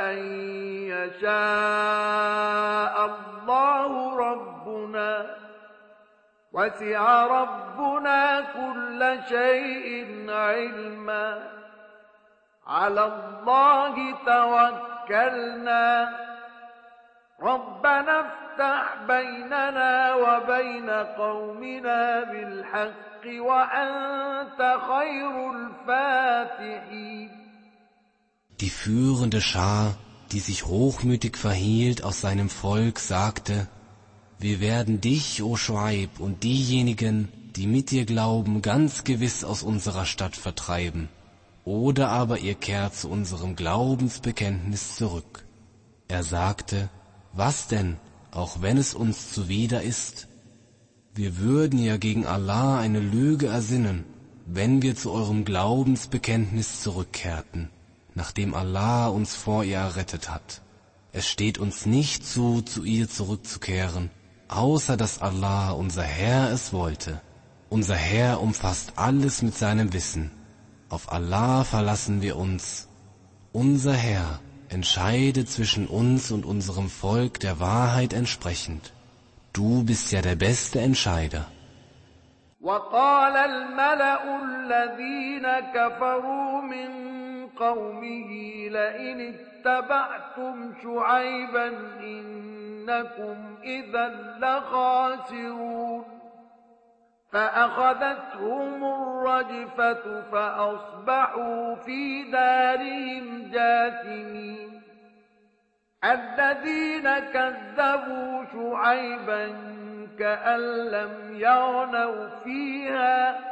أن يشاء الله ربنا. وسع ربنا كل شيء علما. على الله توكلنا. ربنا افتح بيننا وبين قومنا بالحق وأنت خير الفاتحين. Die führende Schar, die sich hochmütig verhielt aus seinem Volk, sagte, Wir werden dich, o Schuaib, und diejenigen, die mit dir glauben, ganz gewiss aus unserer Stadt vertreiben. Oder aber ihr kehrt zu unserem Glaubensbekenntnis zurück. Er sagte, was denn, auch wenn es uns zuwider ist? Wir würden ja gegen Allah eine Lüge ersinnen, wenn wir zu eurem Glaubensbekenntnis zurückkehrten nachdem Allah uns vor ihr errettet hat. Es steht uns nicht zu, zu ihr zurückzukehren, außer dass Allah, unser Herr, es wollte. Unser Herr umfasst alles mit seinem Wissen. Auf Allah verlassen wir uns. Unser Herr entscheide zwischen uns und unserem Volk der Wahrheit entsprechend. Du bist ja der beste Entscheider. وقال الملأ الذين كفروا من قومه لئن اتبعتم شعيبا إنكم إذا لخاسرون. فأخذتهم الرجفة فأصبحوا في دارهم جاثمين. الذين كذبوا شعيبا كأن لم يغنوا فيها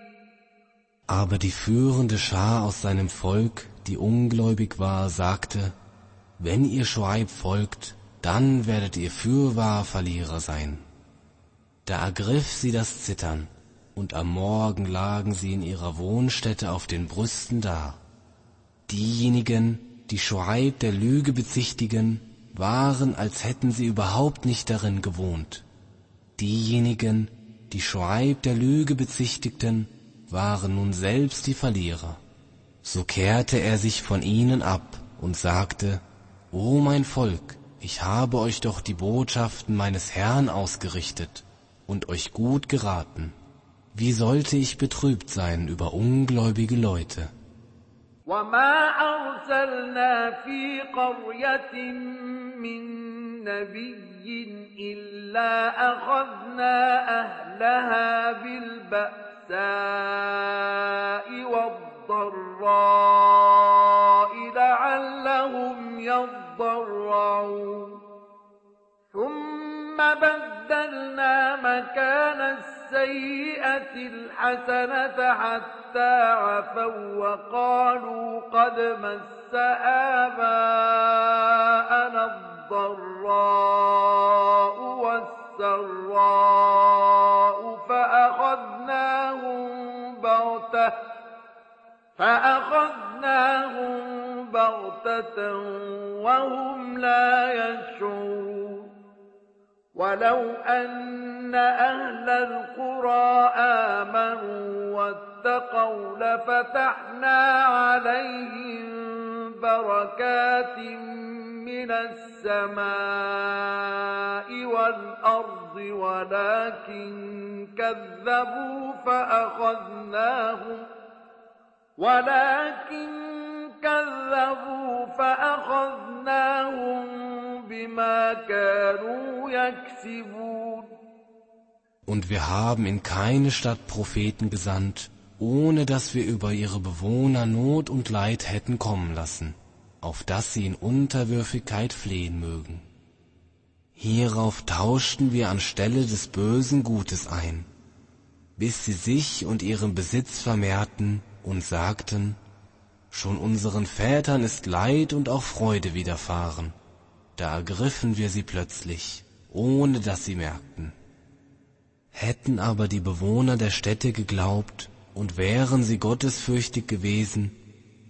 Aber die führende Schar aus seinem Volk, die ungläubig war, sagte, wenn ihr Schweib folgt, dann werdet ihr fürwahr Verlierer sein. Da ergriff sie das Zittern, und am Morgen lagen sie in ihrer Wohnstätte auf den Brüsten da. Diejenigen, die Schweib der Lüge bezichtigen, waren, als hätten sie überhaupt nicht darin gewohnt. Diejenigen, die Schweib der Lüge bezichtigten, waren nun selbst die Verlierer. So kehrte er sich von ihnen ab und sagte, O mein Volk, ich habe euch doch die Botschaften meines Herrn ausgerichtet und euch gut geraten. Wie sollte ich betrübt sein über ungläubige Leute? وما أرسلنا في قرية من نبي إلا أخذنا أهلها بالبأس البأساء والضراء لعلهم يضرعون ثم بدلنا مكان السيئة الحسنة حتى عفوا وقالوا قد مس آباءنا الضراء والسراء فأخذناهم بغتة فأخذناهم بغتة وهم لا يشعرون. ولو أن أهل القرى آمنوا واتقوا لفتحنا عليهم بركات السماء والأرض ولكن كذبوا فأخذناهم ولكن كذبوا فأخذناهم بما كانوا يكسبون Und wir haben in keine Stadt Propheten gesandt, ohne dass wir über ihre Bewohner Not und Leid hätten kommen lassen, auf dass sie in Unterwürfigkeit flehen mögen. Hierauf tauschten wir anstelle des Bösen Gutes ein, bis sie sich und ihren Besitz vermehrten und sagten, schon unseren Vätern ist Leid und auch Freude widerfahren. Da ergriffen wir sie plötzlich, ohne dass sie merkten. Hätten aber die Bewohner der Städte geglaubt, und wären sie gottesfürchtig gewesen,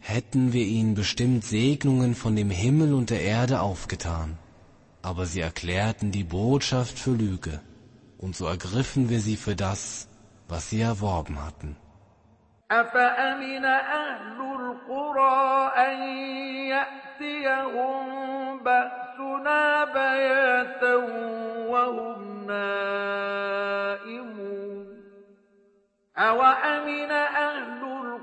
hätten wir ihnen bestimmt Segnungen von dem Himmel und der Erde aufgetan. Aber sie erklärten die Botschaft für Lüge, und so ergriffen wir sie für das, was sie erworben hatten. أفأمن أهل القرى أن يأتيهم بأسنا بياتا وهم نائمون أوأمن أهل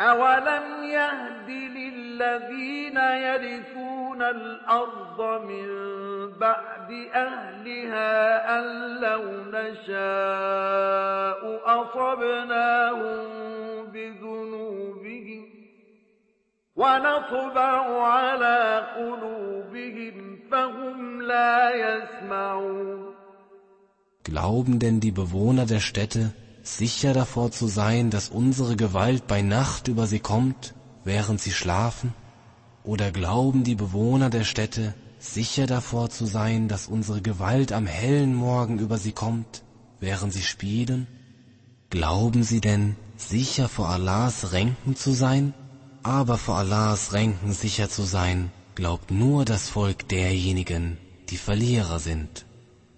أولم يهد للذين يرثون الأرض من بعد أهلها أن لو نشاء أصبناهم بذنوبهم ونطبع على قلوبهم فهم لا يسمعون Glauben denn die Bewohner der Städte, sicher davor zu sein, dass unsere Gewalt bei Nacht über sie kommt, während sie schlafen? Oder glauben die Bewohner der Städte, sicher davor zu sein, dass unsere Gewalt am hellen Morgen über sie kommt, während sie spielen? Glauben sie denn, sicher vor Allahs Ränken zu sein? Aber vor Allahs Ränken sicher zu sein, glaubt nur das Volk derjenigen, die Verlierer sind.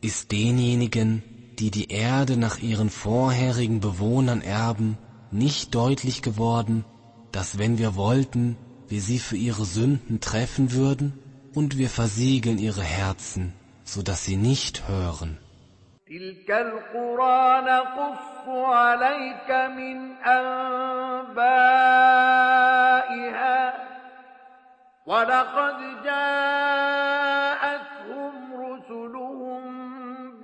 Ist denjenigen, die die Erde nach ihren vorherigen Bewohnern erben, nicht deutlich geworden, dass wenn wir wollten, wir sie für ihre Sünden treffen würden, und wir versiegeln ihre Herzen, so dass sie nicht hören. تلك القرى نقص عليك من أنبائها ولقد جاءتهم رسلهم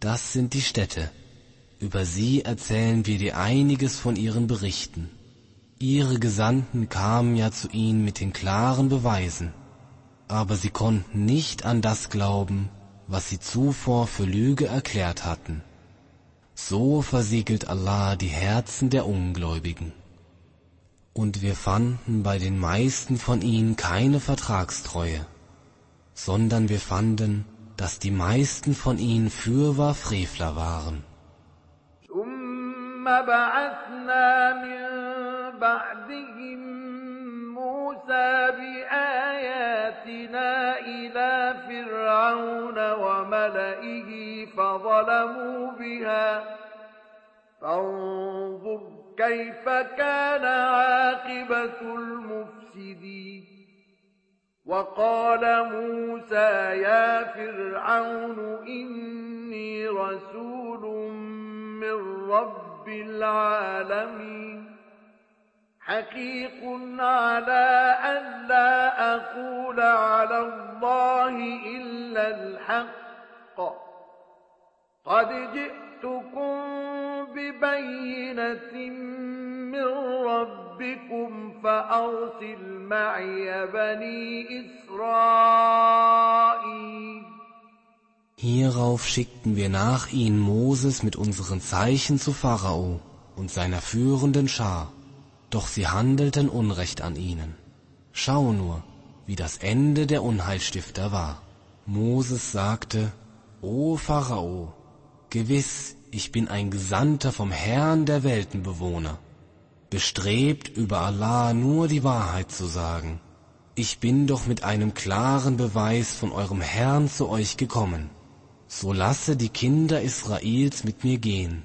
Das sind die Städte. Über sie erzählen wir dir einiges von ihren Berichten. Ihre Gesandten kamen ja zu ihnen mit den klaren Beweisen, aber sie konnten nicht an das glauben, was sie zuvor für Lüge erklärt hatten. So versiegelt Allah die Herzen der Ungläubigen Und wir fanden bei den meisten von ihnen keine Vertragstreue, sondern wir fanden, dass die meisten von ihnen fürwahr Frevler waren. ثم بعثنا من بعدهم موسى بآياتنا إلى فرعون وملئه فظلموا بها فانظر كيف كان عاقبة المفسدين؟ وقال موسى يا فرعون إن إني رسول من رب العالمين. حقيق على أن لا أقول على الله إلا الحق. قد جئتكم ببينة من ربكم فأرسل معي بني إسرائيل Hierauf schickten wir nach ihnen Moses mit unseren Zeichen zu Pharao und seiner führenden Schar, doch sie handelten Unrecht an ihnen. Schau nur, wie das Ende der Unheilstifter war. Moses sagte, O Pharao, gewiss, ich bin ein Gesandter vom Herrn der Weltenbewohner, bestrebt über Allah nur die Wahrheit zu sagen. Ich bin doch mit einem klaren Beweis von eurem Herrn zu euch gekommen so lasse die Kinder Israels mit mir gehen.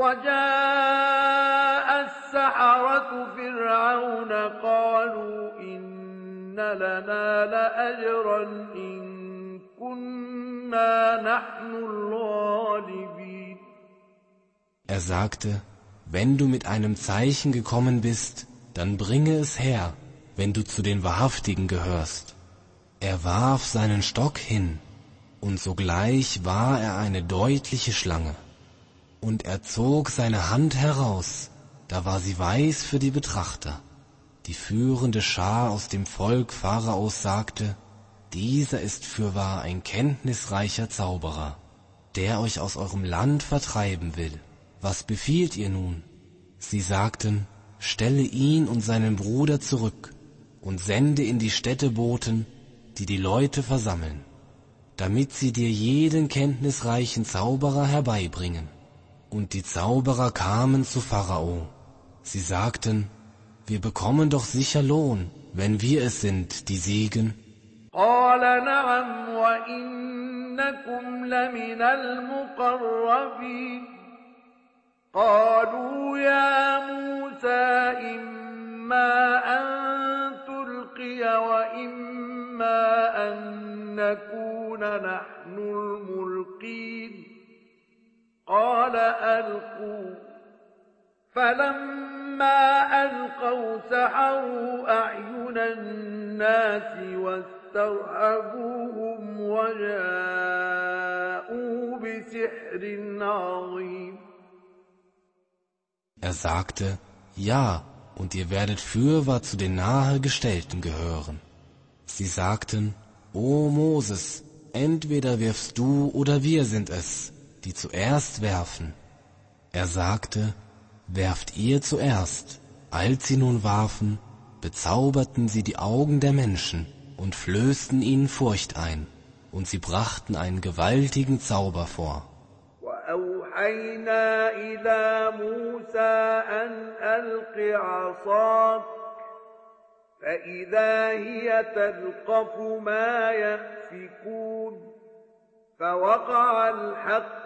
وجاء السحرة فرعون قالوا إن لنا لأجرا إن كنا نحن الغالبين Er sagte, wenn du mit einem Zeichen gekommen bist, dann bringe es her, wenn du zu den Wahrhaftigen gehörst. Er warf seinen Stock hin, und sogleich war er eine deutliche Schlange. Und er zog seine Hand heraus, da war sie weiß für die Betrachter. Die führende Schar aus dem Volk Pharaos sagte, dieser ist fürwahr ein kenntnisreicher Zauberer, der euch aus eurem Land vertreiben will was befiehlt ihr nun? Sie sagten, stelle ihn und seinen Bruder zurück und sende in die Städte Boten, die die Leute versammeln, damit sie dir jeden kenntnisreichen Zauberer herbeibringen. Und die Zauberer kamen zu Pharao. Sie sagten, wir bekommen doch sicher Lohn, wenn wir es sind, die siegen. قالوا يا موسى إما أن تلقي وإما أن نكون نحن الملقين قال ألقوا فلما ألقوا سحروا أعين الناس واسترهبوهم وجاءوا بسحر عظيم Er sagte, ja, und ihr werdet fürwahr zu den Nahegestellten gehören. Sie sagten, O Moses, entweder wirfst du oder wir sind es, die zuerst werfen. Er sagte, werft ihr zuerst. Als sie nun warfen, bezauberten sie die Augen der Menschen und flößten ihnen Furcht ein, und sie brachten einen gewaltigen Zauber vor. أوحينا إلى موسى أن ألق عصاك فإذا هي تلقف ما يأفكون فوقع الحق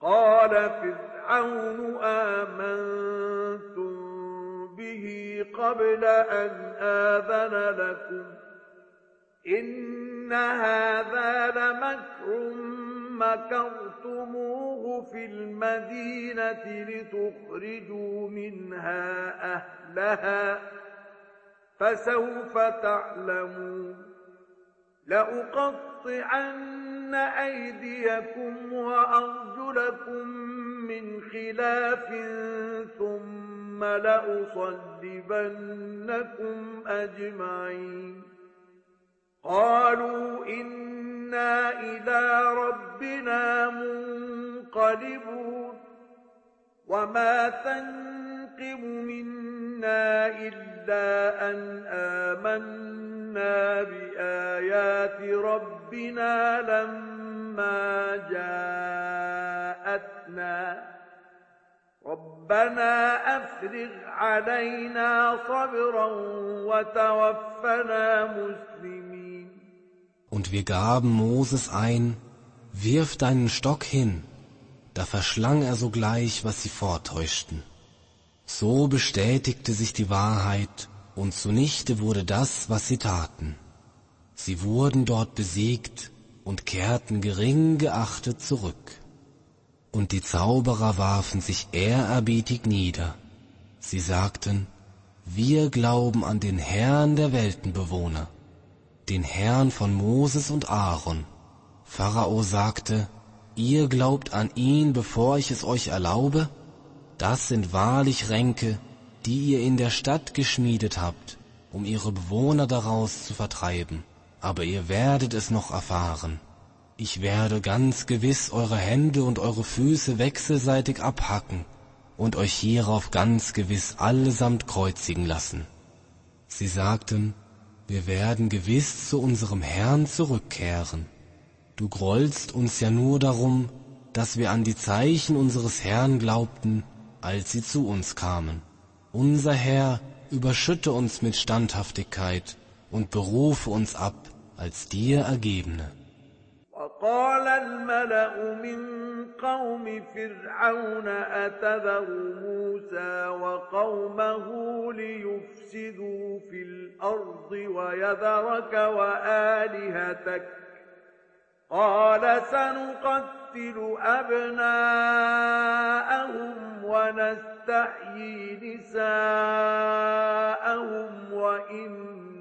قال فرعون آمنتم به قبل أن آذن لكم إن هذا لمكر مكرتموه في المدينة لتخرجوا منها أهلها فسوف تعلمون لأقطعن أيديكم وأرجلكم من خلاف ثم لأصلبنكم أجمعين قالوا إنا إلى ربنا منقلبون وما تنقم منا إلا أن آمنا بآيات ربنا لما جاءتنا ربنا أفرغ علينا صبرا وتوفنا مسلمين Und wir gaben Moses ein, wirf deinen Stock hin, da verschlang er sogleich, was sie vortäuschten. So bestätigte sich die Wahrheit, und zunichte wurde das, was sie taten. Sie wurden dort besiegt und kehrten gering geachtet zurück. Und die Zauberer warfen sich ehrerbietig nieder. Sie sagten, wir glauben an den Herrn der Weltenbewohner den Herrn von Moses und Aaron. Pharao sagte, ihr glaubt an ihn, bevor ich es euch erlaube? Das sind wahrlich Ränke, die ihr in der Stadt geschmiedet habt, um ihre Bewohner daraus zu vertreiben. Aber ihr werdet es noch erfahren. Ich werde ganz gewiss eure Hände und eure Füße wechselseitig abhacken und euch hierauf ganz gewiss allesamt kreuzigen lassen. Sie sagten, wir werden gewiss zu unserem Herrn zurückkehren. Du grollst uns ja nur darum, dass wir an die Zeichen unseres Herrn glaubten, als sie zu uns kamen. Unser Herr überschütte uns mit Standhaftigkeit und berufe uns ab als dir Ergebene. وقال الملأ من قوم فرعون أتذر موسى وقومه ليفسدوا في الأرض ويذرك وآلهتك قال سنقتل أبناءهم ونستحيي نساءهم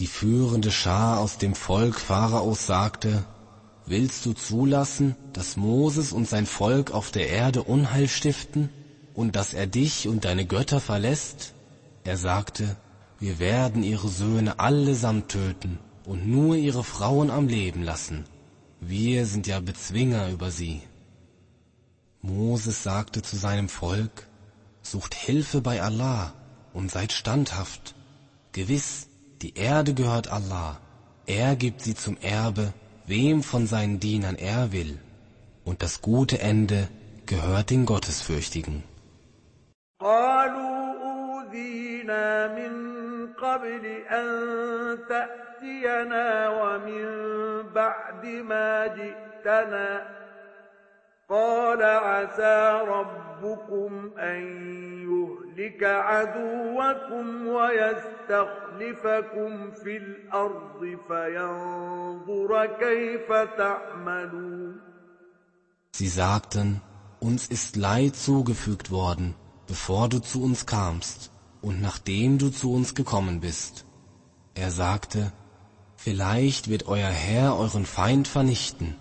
Die führende Schar aus dem Volk Pharaos sagte, Willst du zulassen, dass Moses und sein Volk auf der Erde Unheil stiften und dass er dich und deine Götter verlässt? Er sagte, wir werden ihre Söhne allesamt töten und nur ihre Frauen am Leben lassen. Wir sind ja Bezwinger über sie. Moses sagte zu seinem Volk, sucht Hilfe bei Allah und seid standhaft. Gewiss, die Erde gehört Allah. Er gibt sie zum Erbe wem von seinen Dienern er will, und das gute Ende gehört den Gottesfürchtigen. قبل أن تأتينا ومن بعد ما جئتنا قال عسى ربكم أن يهلك عدوكم ويستخلفكم في الأرض فينظر كيف تعملون Sie sagten, uns ist Leid zugefügt worden, bevor du zu uns kamst und nachdem du zu uns gekommen bist. Er sagte, vielleicht wird euer Herr euren Feind vernichten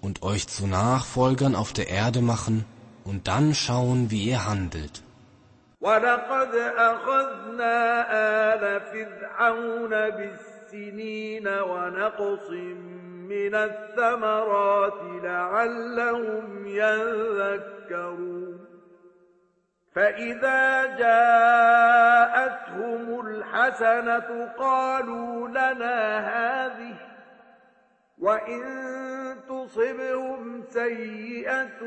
und euch zu Nachfolgern auf der Erde machen und dann schauen, wie ihr handelt. ولقد أخذنا آل فرعون بالسنين ونقص من الثمرات لعلهم يذكرون. فإذا جاءتهم الحسنة قالوا لنا هذه وإن تصبهم سيئة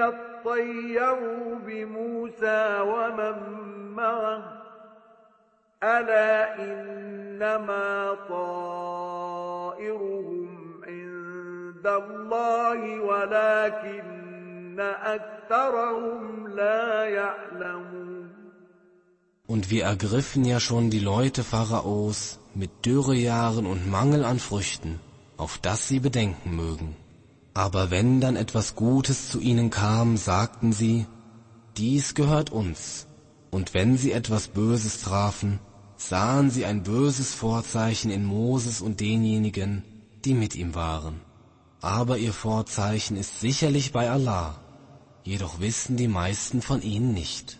يطيروا بموسى ومن معه ألا إنما طائرهم عند الله ولكن أكثرهم لا يعلمون Und wir ergriffen ja schon die Leute Pharaos mit Dürrejahren und Mangel an Früchten, auf das sie bedenken mögen. Aber wenn dann etwas Gutes zu ihnen kam, sagten sie, dies gehört uns. Und wenn sie etwas Böses trafen, sahen sie ein böses Vorzeichen in Moses und denjenigen, die mit ihm waren. Aber ihr Vorzeichen ist sicherlich bei Allah, jedoch wissen die meisten von ihnen nicht.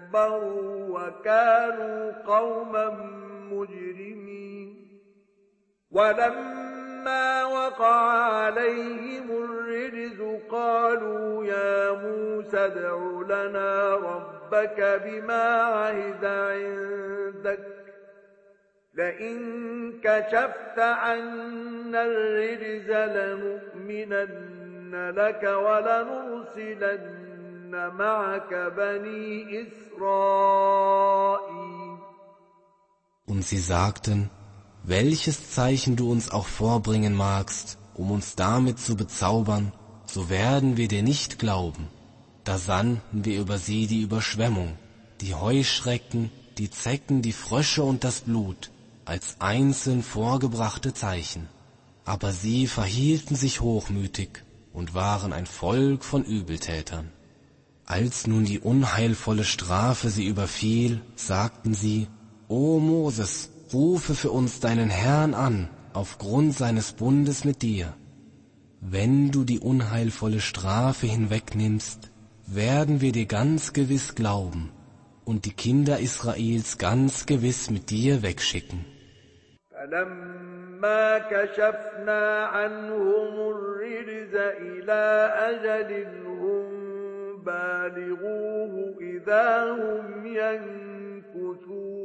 وكانوا قوما مجرمين ولما وقع عليهم الرجز قالوا يا موسى ادع لنا ربك بما عهد عندك لئن كشفت عنا الرجز لنؤمنن لك ولنرسلن معك بني إسرائيل Und sie sagten, welches Zeichen du uns auch vorbringen magst, um uns damit zu bezaubern, so werden wir dir nicht glauben. Da sandten wir über sie die Überschwemmung, die Heuschrecken, die Zecken, die Frösche und das Blut, als einzeln vorgebrachte Zeichen. Aber sie verhielten sich hochmütig und waren ein Volk von Übeltätern. Als nun die unheilvolle Strafe sie überfiel, sagten sie, O Moses, rufe für uns deinen Herrn an, aufgrund seines Bundes mit dir. Wenn du die unheilvolle Strafe hinwegnimmst, werden wir dir ganz gewiss glauben und die Kinder Israels ganz gewiss mit dir wegschicken. فلما كشفنا عنهم الرجز إلى أجل هم بالغوه إذا هم ينكثون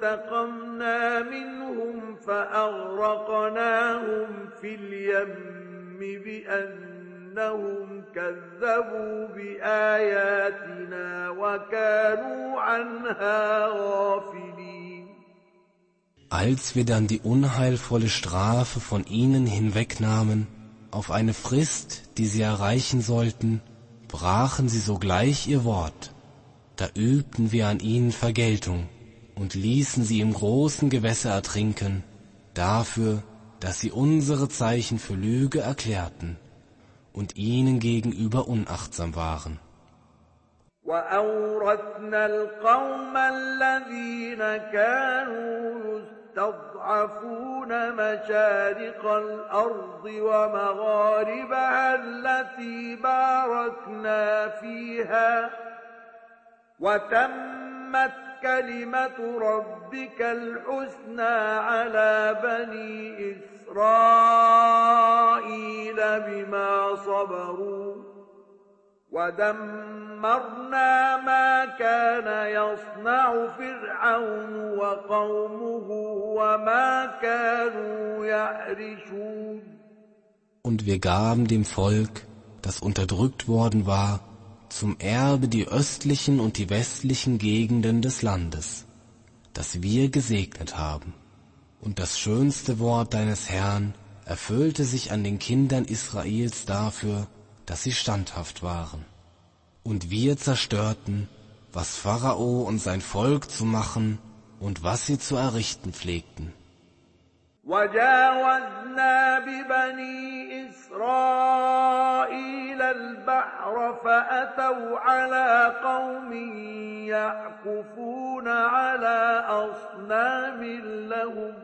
فانتقمنا منهم فأغرقناهم في اليم بأنهم كذبوا بآياتنا وكانوا عنها غافلين Als wir dann die unheilvolle Strafe von ihnen hinwegnahmen, auf eine Frist, die sie erreichen sollten, brachen sie sogleich ihr Wort. Da übten wir an ihnen Vergeltung und ließen sie im großen Gewässer ertrinken, dafür, dass sie unsere Zeichen für Lüge erklärten und ihnen gegenüber unachtsam waren. وأورثنا القوم الذين كانوا يستضعفون مشارق الأرض ومغاربها التي باركنا فيها وتمت كلمة ربك الحسنى على بني إسرائيل بما صبروا ودمرنا ما كان يصنع فرعون وقومه وما كانوا يعرشون Und wir gaben dem Volk, das unterdrückt worden war, zum Erbe die östlichen und die westlichen Gegenden des Landes, das wir gesegnet haben. Und das schönste Wort deines Herrn erfüllte sich an den Kindern Israels dafür, dass sie standhaft waren. Und wir zerstörten, was Pharao und sein Volk zu machen und was sie zu errichten pflegten. وجاوزنا ببني إسرائيل البحر فأتوا على قوم يعكفون على أصنام لهم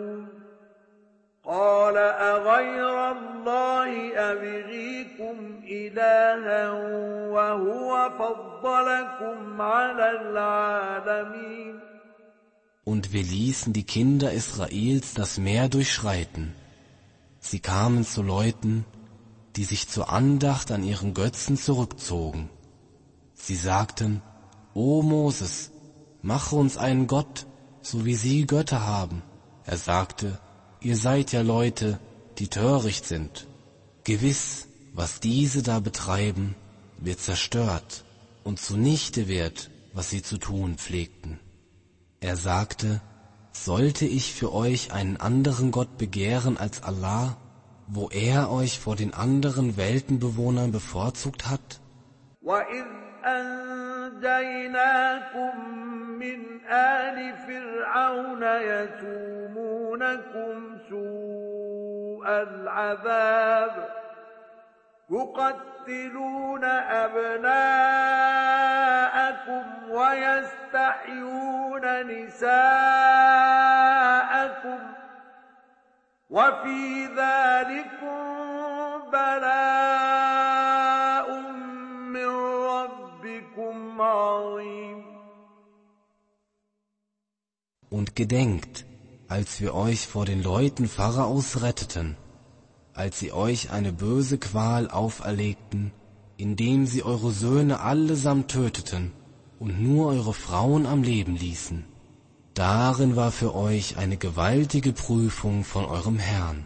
أغير الله أبغيكم إلها وهو فضلكم على العالمين Und wir ließen die Kinder Israels das Meer durchschreiten. Sie kamen zu Leuten, die sich zur Andacht an ihren Götzen zurückzogen. Sie sagten, O Moses, mache uns einen Gott, so wie sie Götter haben. Er sagte, ihr seid ja Leute, die töricht sind. Gewiss, was diese da betreiben, wird zerstört und zunichte wird, was sie zu tun pflegten. Er sagte, sollte ich für euch einen anderen Gott begehren als Allah, wo er euch vor den anderen Weltenbewohnern bevorzugt hat? أنجيناكم من آل فرعون يسومونكم سوء العذاب يقتلون أبناءكم ويستحيون نساءكم وفي ذلكم بلاء من ربكم عظيم. Und gedenkt, als wir euch vor den Leuten Pharaos retteten, als sie euch eine böse Qual auferlegten, indem sie eure Söhne allesamt töteten und nur eure Frauen am Leben ließen. Darin war für euch eine gewaltige Prüfung von eurem Herrn.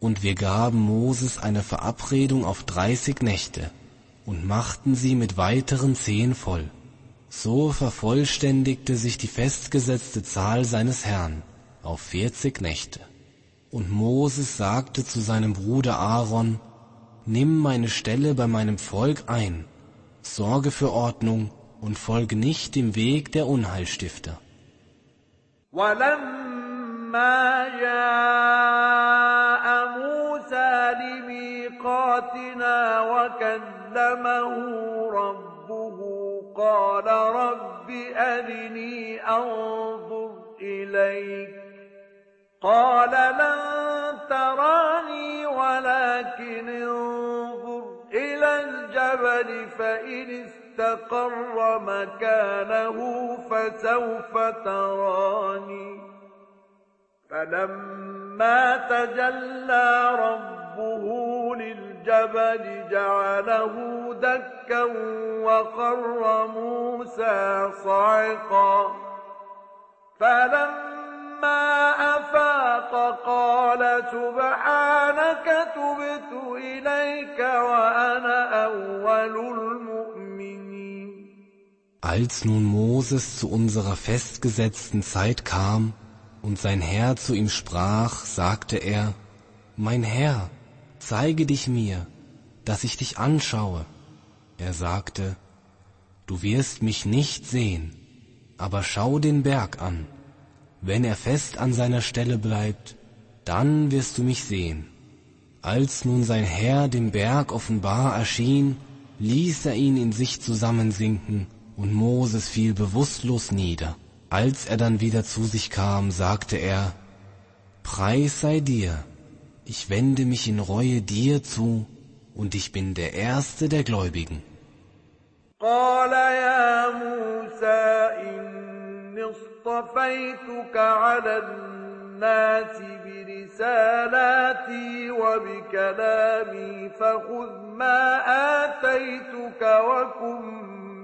Und wir gaben Moses eine Verabredung auf dreißig Nächte und machten sie mit weiteren zehn voll. So vervollständigte sich die festgesetzte Zahl seines Herrn auf vierzig Nächte. Und Moses sagte zu seinem Bruder Aaron, Nimm meine Stelle bei meinem Volk ein, sorge für Ordnung und folge nicht dem Weg der Unheilstifter. ولما جاء موسى لميقاتنا وكلمه ربه قال رب أرني أنظر إليك. قال لن تراني ولكن انظر إلى الجبل فإن استقر مكانه فسوف تراني. فلما تجلى ربه للجبل جعله دكا وقر موسى صعقا. فلما أفاق قال سبحانك تبت إليك وأنا أول المؤمنين. Als nun Moses zu unserer festgesetzten Zeit kam und sein Herr zu ihm sprach, sagte er, Mein Herr, zeige dich mir, dass ich dich anschaue. Er sagte, Du wirst mich nicht sehen, aber schau den Berg an. Wenn er fest an seiner Stelle bleibt, dann wirst du mich sehen. Als nun sein Herr dem Berg offenbar erschien, ließ er ihn in sich zusammensinken, und Moses fiel bewusstlos nieder. Als er dann wieder zu sich kam, sagte er, Preis sei dir, ich wende mich in Reue dir zu, und ich bin der Erste der Gläubigen. قال يا موسى إني اصطفيتك على الناس برسالاتي وبكلامي فخذ ما آتيتك وكن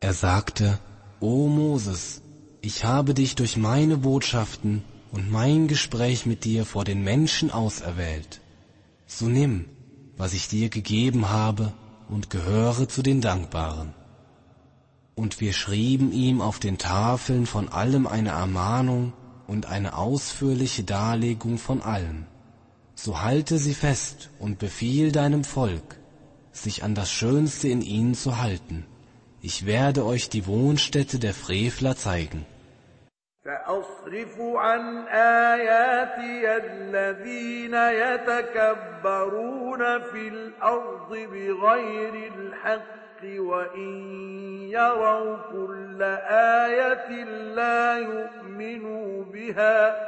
Er sagte, O Moses, ich habe dich durch meine Botschaften und mein Gespräch mit dir vor den Menschen auserwählt. So nimm, was ich dir gegeben habe, und gehöre zu den Dankbaren. Und wir schrieben ihm auf den Tafeln von allem eine Ermahnung und eine ausführliche Darlegung von allem So halte sie fest und befiehl deinem Volk, sich an das Schönste in ihnen zu halten. Ich werde euch die Wohnstätte der Frevler zeigen. سأصرف عن آياتي الذين يتكبرون في الأرض بغير الحق وإن يروا كل آية لا يؤمنوا بها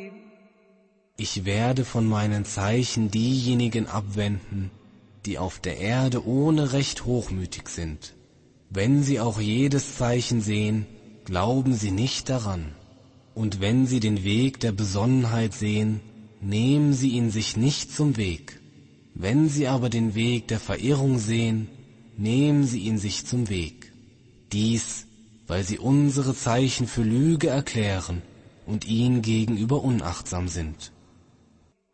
Ich werde von meinen Zeichen diejenigen abwenden, die auf der Erde ohne Recht hochmütig sind. Wenn sie auch jedes Zeichen sehen, glauben sie nicht daran. Und wenn sie den Weg der Besonnenheit sehen, nehmen sie ihn sich nicht zum Weg. Wenn sie aber den Weg der Verirrung sehen, nehmen sie ihn sich zum Weg. Dies, weil sie unsere Zeichen für Lüge erklären und ihnen gegenüber unachtsam sind.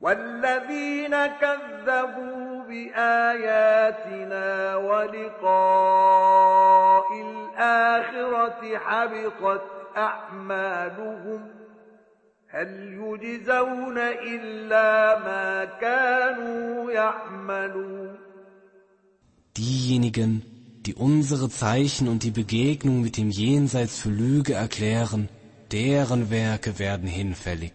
والذين كذبوا بآياتنا ولقاء الآخرة حبطت أعمالهم هل يجزون إلا ما كانوا يعملون Diejenigen, die unsere Zeichen und die Begegnung mit dem Jenseits für Lüge erklären, deren Werke werden hinfällig.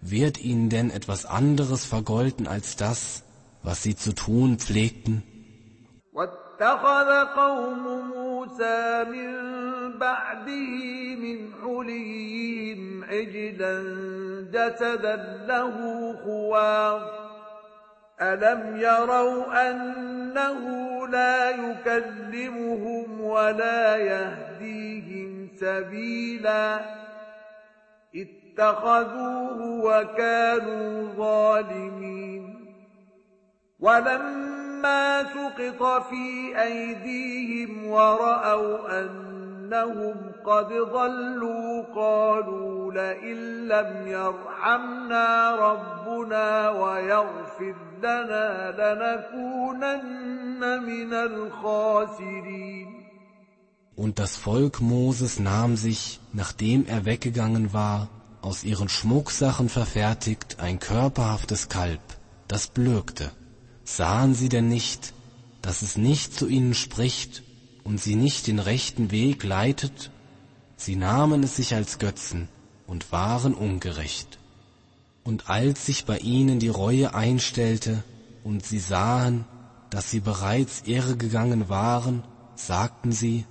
Wird ihnen denn etwas anderes vergolten als das, was sie zu tun pflegten? واتخذ قوم موسى من بعده من حليهم عجلا جسدا له خوار ألم يروا أنه لا يكلمهم ولا يهديهم سبيلا اتخذوه وكانوا ظالمين. ولما سقط في أيديهم ورأوا أنهم قد ضلوا قالوا لئن لم يرحمنا ربنا ويغفر لنا لنكونن من الخاسرين. Und das Volk Moses nahm sich, nachdem er weggegangen war, aus ihren Schmucksachen verfertigt ein körperhaftes Kalb, das blökte. Sahen sie denn nicht, dass es nicht zu ihnen spricht und sie nicht den rechten Weg leitet? Sie nahmen es sich als Götzen und waren ungerecht. Und als sich bei ihnen die Reue einstellte und sie sahen, dass sie bereits irregegangen waren, sagten sie,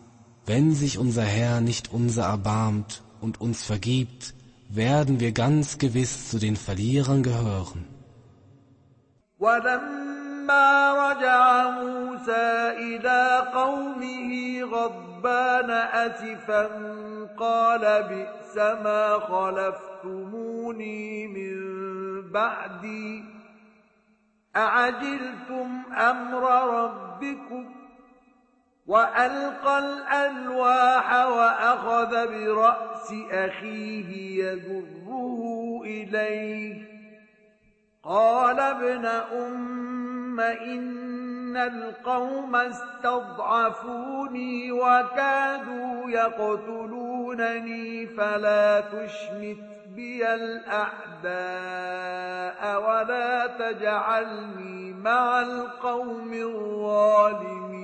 wenn sich unser Herr nicht unser erbarmt und uns vergibt, werden wir ganz gewiss zu den Verlierern gehören. ولما رجع موسى إلى قومه غضبان أسفا قال بئس ما خلفتموني من بعدي أعجلتم أمر ربكم وألقى الألواح وأخذ برأس أخيه يجره إليه. قال ابن أم إن القوم استضعفوني وكادوا يقتلونني فلا تشمت بي الأعداء ولا تجعلني مع القوم الظالمين.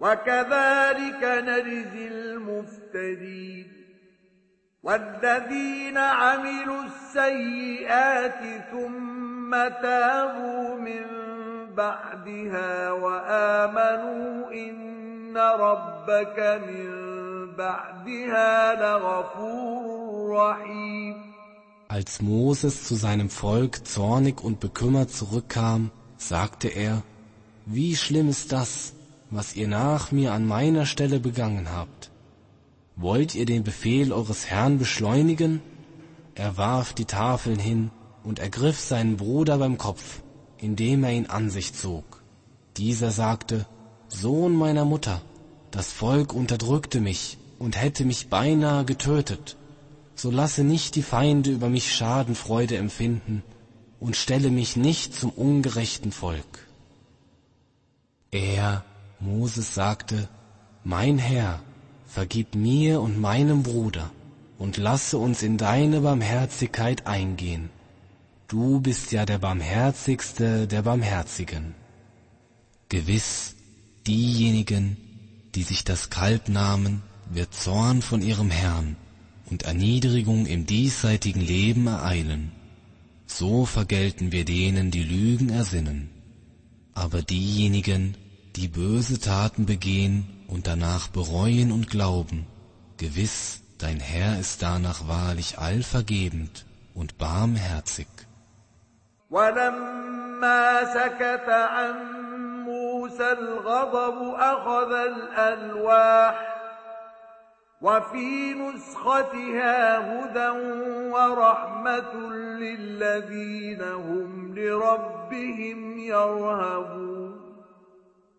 وكذلك نجزي المفتدين والذين عملوا السيئات ثم تابوا من بعدها وآمنوا إن ربك من بعدها لغفور رحيم Als Moses zu seinem Volk zornig und bekümmert zurückkam, sagte er, wie schlimm ist das, was ihr nach mir an meiner Stelle begangen habt. Wollt ihr den Befehl eures Herrn beschleunigen? Er warf die Tafeln hin und ergriff seinen Bruder beim Kopf, indem er ihn an sich zog. Dieser sagte, Sohn meiner Mutter, das Volk unterdrückte mich und hätte mich beinahe getötet. So lasse nicht die Feinde über mich Schadenfreude empfinden und stelle mich nicht zum ungerechten Volk. Er Moses sagte, Mein Herr, vergib mir und meinem Bruder und lasse uns in deine Barmherzigkeit eingehen. Du bist ja der Barmherzigste der Barmherzigen. Gewiss, diejenigen, die sich das Kalb nahmen, wird Zorn von ihrem Herrn und Erniedrigung im diesseitigen Leben ereilen. So vergelten wir denen, die Lügen ersinnen. Aber diejenigen, die böse Taten begehen und danach bereuen und glauben, gewiss, dein Herr ist danach wahrlich allvergebend und barmherzig. ولما سكت عن موسى الغضب أخذ الألواح وفي نسختها هدى ورحمة للذين هم لربهم يرهبون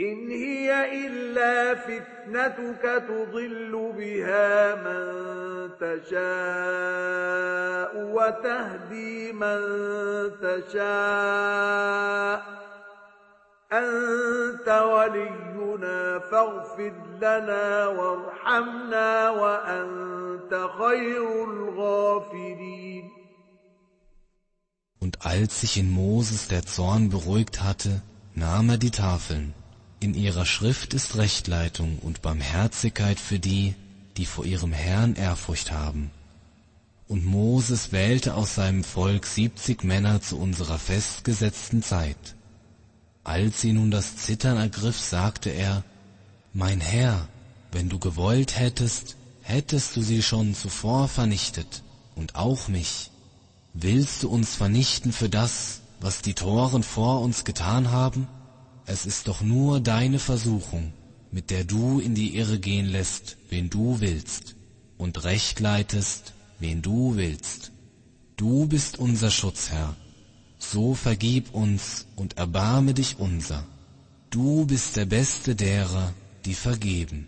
إن هي إلا فتنتك تضل بها من تشاء وتهدي من تشاء أنت ولينا فاغفر لنا وارحمنا وأنت خير الغافرين Und als sich in Moses der Zorn beruhigt hatte, nahm er die Tafeln. in ihrer Schrift ist Rechtleitung und Barmherzigkeit für die, die vor ihrem Herrn Ehrfurcht haben. Und Moses wählte aus seinem Volk siebzig Männer zu unserer festgesetzten Zeit. Als sie nun das Zittern ergriff, sagte er, Mein Herr, wenn du gewollt hättest, hättest du sie schon zuvor vernichtet, und auch mich. Willst du uns vernichten für das, was die Toren vor uns getan haben? Es ist doch nur deine Versuchung, mit der du in die Irre gehen lässt, wen du willst, und recht leitest, wen du willst. Du bist unser Schutzherr. So vergib uns und erbarme dich unser. Du bist der Beste derer, die vergeben.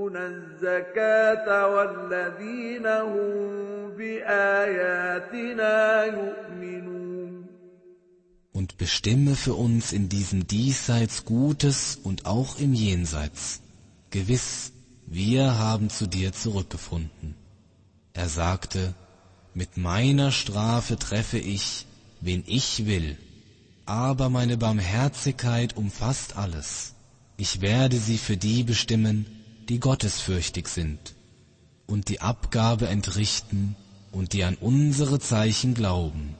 الزكاة والذين هم بآياتنا يؤمنون Und bestimme für uns in diesem Diesseits Gutes und auch im Jenseits. Gewiss, wir haben zu dir zurückgefunden. Er sagte, mit meiner Strafe treffe ich, wen ich will aber meine Barmherzigkeit umfasst alles. Ich werde sie für die bestimmen, die gottesfürchtig sind und die Abgabe entrichten und die an unsere Zeichen glauben.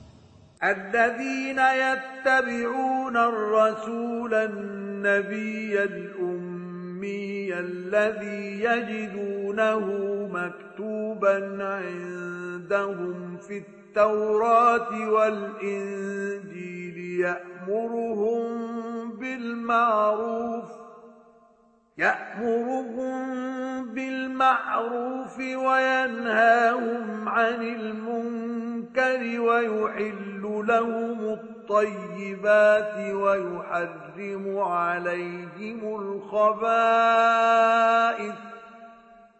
الذين يتبعون الرسول النبي الأمي الذي يجدونه مكتوبا عندهم في التوراة والإنجيل يأمرهم بالمعروف يأمرهم بالمعروف وينهاهم عن المنكر ويحل لهم الطيبات ويحرم عليهم الخبائث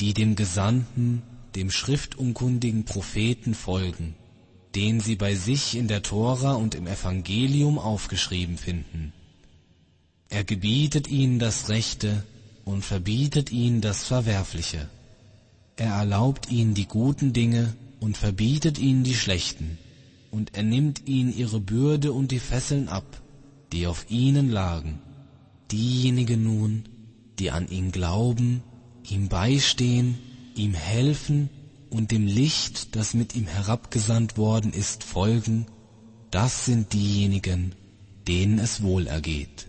Die dem Gesandten, dem schriftunkundigen Propheten folgen, den sie bei sich in der Tora und im Evangelium aufgeschrieben finden. Er gebietet ihnen das Rechte und verbietet ihnen das Verwerfliche. Er erlaubt ihnen die guten Dinge und verbietet ihnen die schlechten und er nimmt ihnen ihre Bürde und die Fesseln ab, die auf ihnen lagen. Diejenigen nun, die an ihn glauben, ihm beistehen, ihm helfen und dem Licht, das mit ihm herabgesandt worden ist, folgen, das sind diejenigen, denen es wohl ergeht.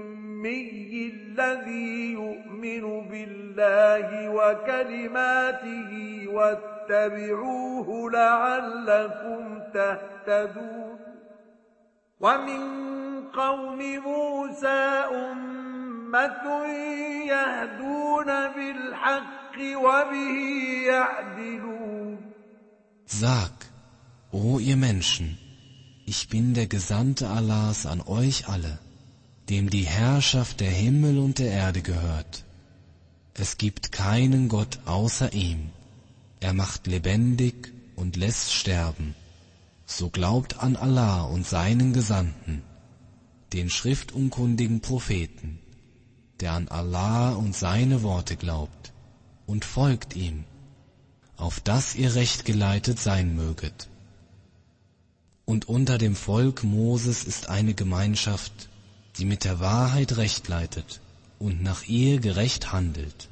الأمي الذي يؤمن بالله وكلماته واتبعوه لعلكم تهتدون. ومن قوم موسى أمة يهدون بالحق وبه يعدلون. Sag, o ihr Menschen, ich bin der Gesandte Allahs an euch alle, dem die Herrschaft der Himmel und der Erde gehört. Es gibt keinen Gott außer ihm. Er macht lebendig und lässt sterben. So glaubt an Allah und seinen Gesandten, den schriftunkundigen Propheten, der an Allah und seine Worte glaubt, und folgt ihm auf dass ihr recht geleitet sein möget. Und unter dem Volk Moses ist eine Gemeinschaft, die mit der Wahrheit recht leitet und nach ihr gerecht handelt.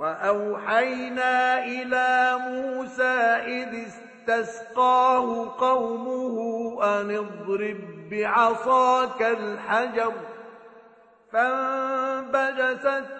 وأوحينا إلى موسى إذ استسقاه قومه أن اضرب بعصاك الحجر فانبجست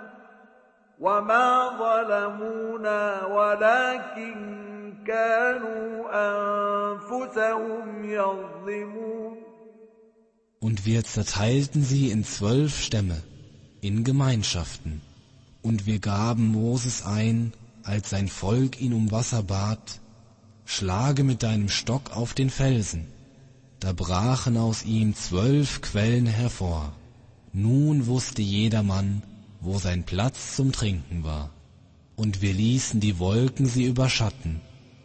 وما ظلمونا ولكن كانوا أنفسهم يظلمون Und wir zerteilten sie in zwölf Stämme, in Gemeinschaften, und wir gaben Moses ein, als sein Volk ihn um Wasser bat, schlage mit deinem Stock auf den Felsen. Da brachen aus ihm zwölf Quellen hervor. Nun wusste jedermann, wo sein Platz zum Trinken war. Und wir ließen die Wolken sie überschatten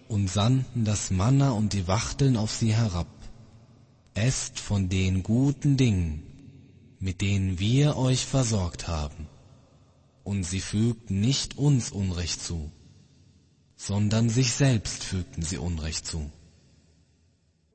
und sandten das Manna und die Wachteln auf sie herab. Esst von den guten Dingen, mit denen wir euch versorgt haben. Und sie fügten nicht uns Unrecht zu, sondern sich selbst fügten sie Unrecht zu.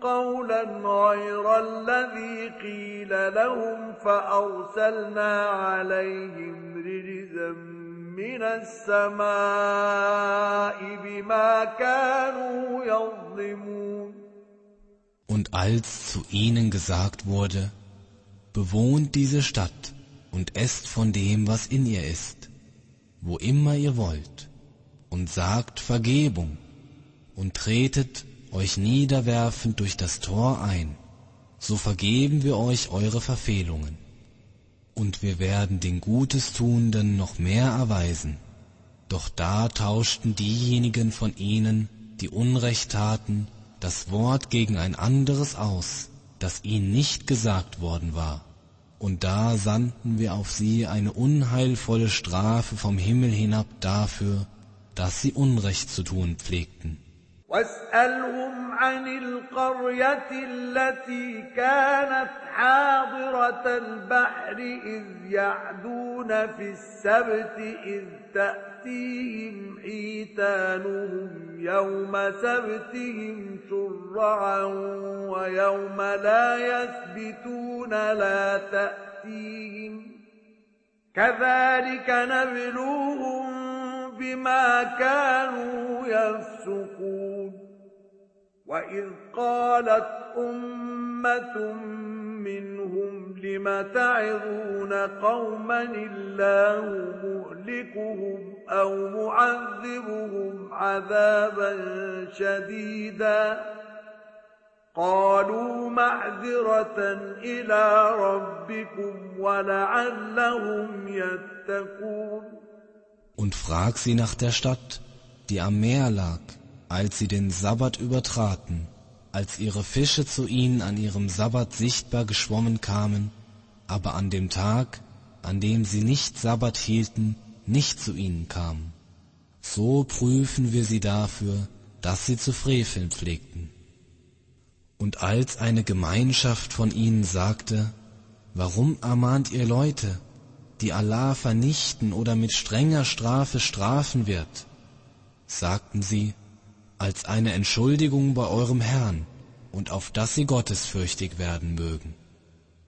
قولا غير الذي قيل لهم فأرسلنا عليهم رجزا من السماء بما كانوا يظلمون Und als zu ihnen gesagt wurde, bewohnt diese Stadt und esst von dem, was in ihr ist, wo immer ihr wollt, und sagt Vergebung und tretet euch niederwerfend durch das Tor ein, so vergeben wir euch eure Verfehlungen. Und wir werden den Gutes Tuenden noch mehr erweisen. Doch da tauschten diejenigen von ihnen, die Unrecht taten, das Wort gegen ein anderes aus, das ihnen nicht gesagt worden war. Und da sandten wir auf sie eine unheilvolle Strafe vom Himmel hinab dafür, dass sie Unrecht zu tun pflegten. واسألهم عن القرية التي كانت حاضرة البحر إذ يعدون في السبت إذ تأتيهم حيتانهم يوم سبتهم شرعا ويوم لا يثبتون لا تأتيهم كذلك نبلوهم بما كانوا يفسقون وإذ قالت أمة منهم لم تعظون قوما الله مهلكهم أو معذبهم عذابا شديدا قالوا معذرة إلى ربكم ولعلهم يتقون Und frag sie nach der Stadt, die am Meer lag, als sie den Sabbat übertraten, als ihre Fische zu ihnen an ihrem Sabbat sichtbar geschwommen kamen, aber an dem Tag, an dem sie nicht Sabbat hielten, nicht zu ihnen kamen. So prüfen wir sie dafür, dass sie zu freveln pflegten. Und als eine Gemeinschaft von ihnen sagte, warum ermahnt ihr Leute, die Allah vernichten oder mit strenger Strafe strafen wird, sagten sie, als eine Entschuldigung bei eurem Herrn und auf dass sie gottesfürchtig werden mögen.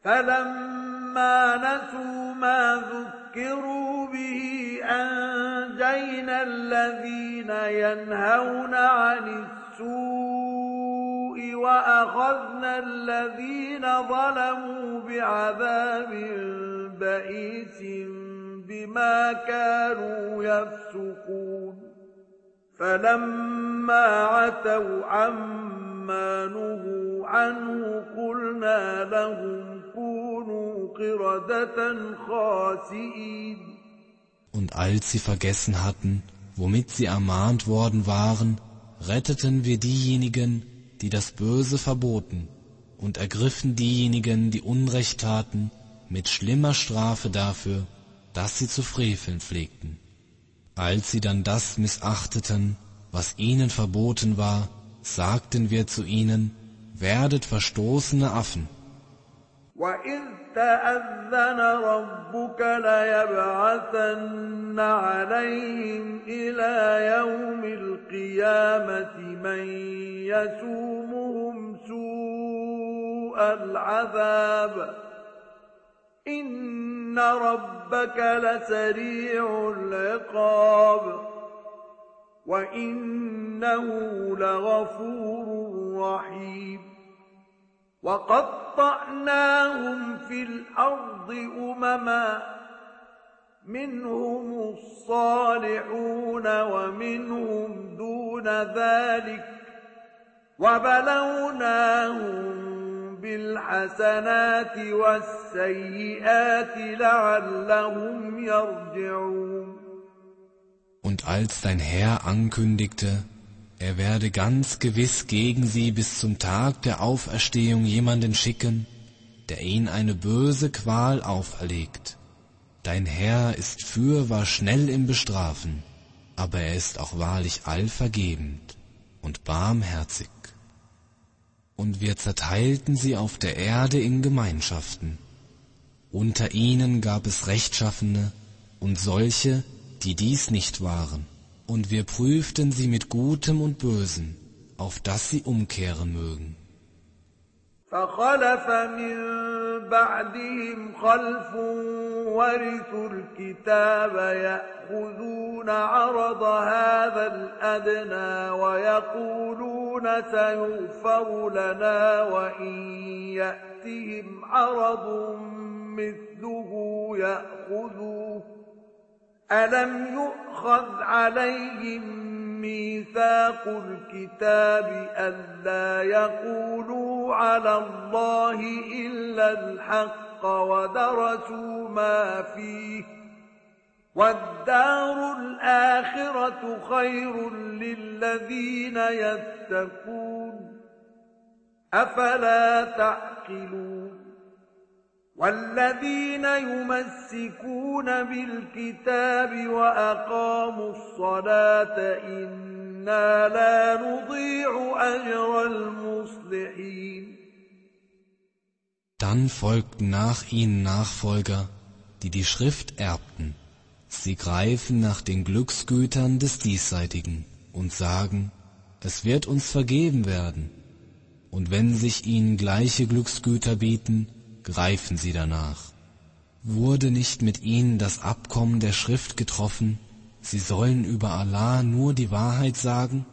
فلما نسوا ما ذكروا به أنجينا الذين ينهون عن السوء وأخذنا الذين ظلموا بعذاب بئيس بما كانوا يفسقون فلما عتوا عما نهوا عنه قلنا لهم كونوا قردة خاسئين Und als sie vergessen hatten, womit sie ermahnt worden waren, retteten wir diejenigen, die das Böse verboten, und ergriffen diejenigen, die Unrecht taten, mit schlimmer Strafe dafür, dass sie zu freveln pflegten. Als sie dann das missachteten, was ihnen verboten war, sagten wir zu ihnen, werdet verstoßene Affen. وإذ تأذن ربك ليبعثن عليهم إلى يوم القيامة من يسومهم سوء العذاب إن ربك لسريع العقاب وإنه لغفور رحيم وقطعناهم في الأرض أمما منهم الصالحون ومنهم دون ذلك وبلوناهم بالحسنات والسيئات لعلهم يرجعون Und als dein Herr ankündigte, er werde ganz gewiss gegen sie bis zum Tag der Auferstehung jemanden schicken, der ihn eine böse Qual auferlegt. Dein Herr ist fürwahr schnell im Bestrafen, aber er ist auch wahrlich allvergebend und barmherzig. Und wir zerteilten sie auf der Erde in Gemeinschaften. Unter ihnen gab es Rechtschaffene und solche, die dies nicht waren, und wir prüften sie mit Gutem und Bösen, auf dass sie umkehren mögen. فخلف من بعدهم خلف ورثوا الكتاب يأخذون عرض هذا الأدنى ويقولون سيغفر لنا وإن يأتهم عرض مثله يأخذوه. ألم يؤخذ عليهم ميثاق الكتاب ألا يقولوا على الله إلا الحق ودرسوا ما فيه والدار الآخرة خير للذين يتقون أفلا تعقلون والذين يمسكون بالكتاب وأقاموا الصلاة إنا لا نضيع أجر المصلحين Dann folgten nach ihnen Nachfolger, die die Schrift erbten. Sie greifen nach den Glücksgütern des Diesseitigen und sagen, es wird uns vergeben werden. Und wenn sich ihnen gleiche Glücksgüter bieten, greifen sie danach. Wurde nicht mit ihnen das Abkommen der Schrift getroffen, sie sollen über Allah nur die Wahrheit sagen?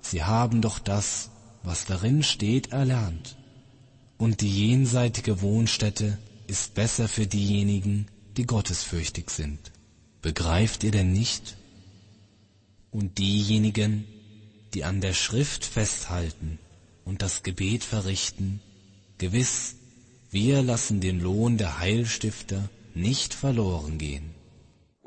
Sie haben doch das, was darin steht, erlernt. Und die jenseitige Wohnstätte ist besser für diejenigen, die gottesfürchtig sind. Begreift ihr denn nicht? Und diejenigen, die an der Schrift festhalten und das Gebet verrichten, gewiss wir lassen den Lohn der Heilstifter nicht verloren gehen.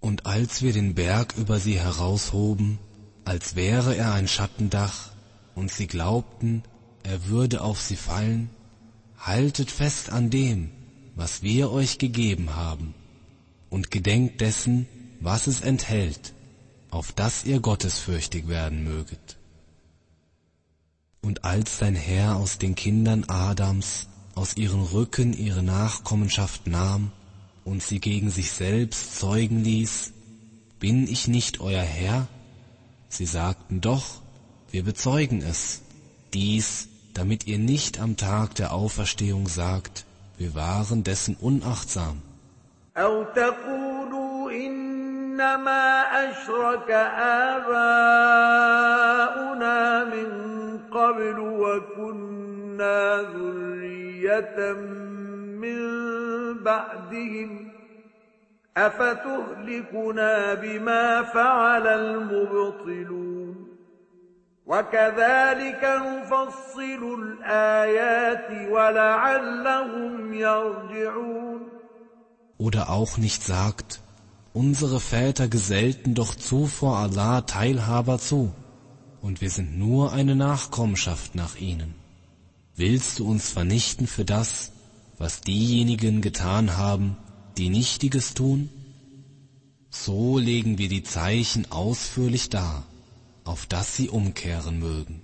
Und als wir den Berg über sie heraushoben, als wäre er ein Schattendach, und sie glaubten, er würde auf sie fallen, haltet fest an dem, was wir euch gegeben haben, und gedenkt dessen, was es enthält, auf dass ihr gottesfürchtig werden möget. Und als dein Herr aus den Kindern Adams aus ihren Rücken ihre Nachkommenschaft nahm und sie gegen sich selbst zeugen ließ, bin ich nicht euer Herr? Sie sagten doch, wir bezeugen es, dies, damit ihr nicht am Tag der Auferstehung sagt, wir waren dessen unachtsam. إنما أشرك آباؤنا من قبل وكنا ذرية من بعدهم أفتهلكنا بما فعل المبطلون وكذلك نفصل الآيات ولعلهم يرجعون Oder auch nicht sagt, Unsere Väter gesellten doch zuvor Allah Teilhaber zu, und wir sind nur eine Nachkommenschaft nach ihnen. Willst du uns vernichten für das, was diejenigen getan haben, die Nichtiges tun? So legen wir die Zeichen ausführlich dar, auf dass sie umkehren mögen.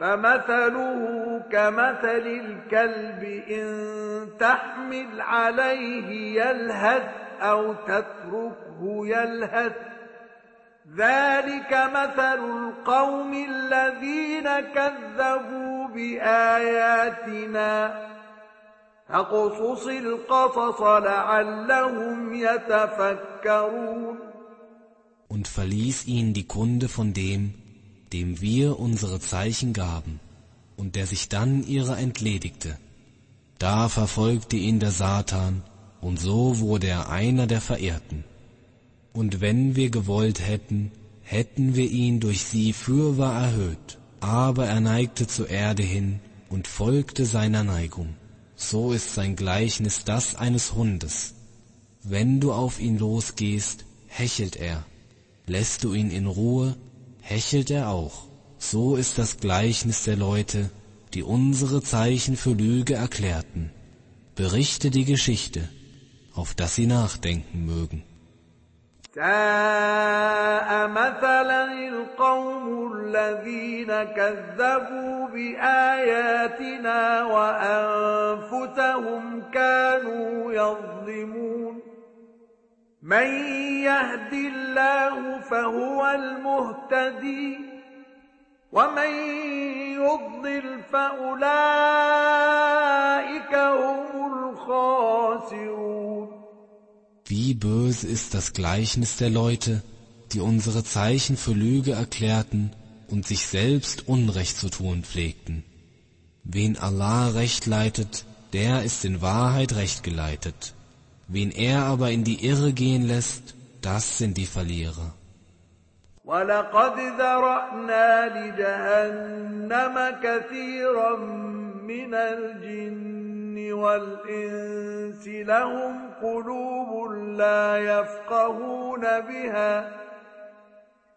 فمثله كمثل الكلب إن تحمل عليه يلهث أو تتركه يلهث. ذلك مثل القوم الذين كذبوا بآياتنا. فاقصص القصص لعلهم يتفكرون. Und verließ ihn die Kunde von dem, dem wir unsere Zeichen gaben und der sich dann ihrer entledigte. Da verfolgte ihn der Satan und so wurde er einer der Verehrten. Und wenn wir gewollt hätten, hätten wir ihn durch sie fürwahr erhöht, aber er neigte zur Erde hin und folgte seiner Neigung. So ist sein Gleichnis das eines Hundes. Wenn du auf ihn losgehst, hechelt er. Lässt du ihn in Ruhe, hechelt er auch. So ist das Gleichnis der Leute, die unsere Zeichen für Lüge erklärten. Berichte die Geschichte, auf dass sie nachdenken mögen. ساء مثلا القوم الذين كذبوا بآياتنا وأنفسهم كانوا يظلمون من يهد الله فهو المهتدي ومن يضلل فأولئك هم الخاسرون Wie böse ist das Gleichnis der Leute, die unsere Zeichen für Lüge erklärten und sich selbst Unrecht zu tun pflegten. Wen Allah recht leitet, der ist in Wahrheit recht geleitet. Wen er aber in die Irre gehen lässt, das sind die Verlierer. ولقد ذرأنا لجهنم كثيرا من الجن والإنس لهم قلوب لا يفقهون بها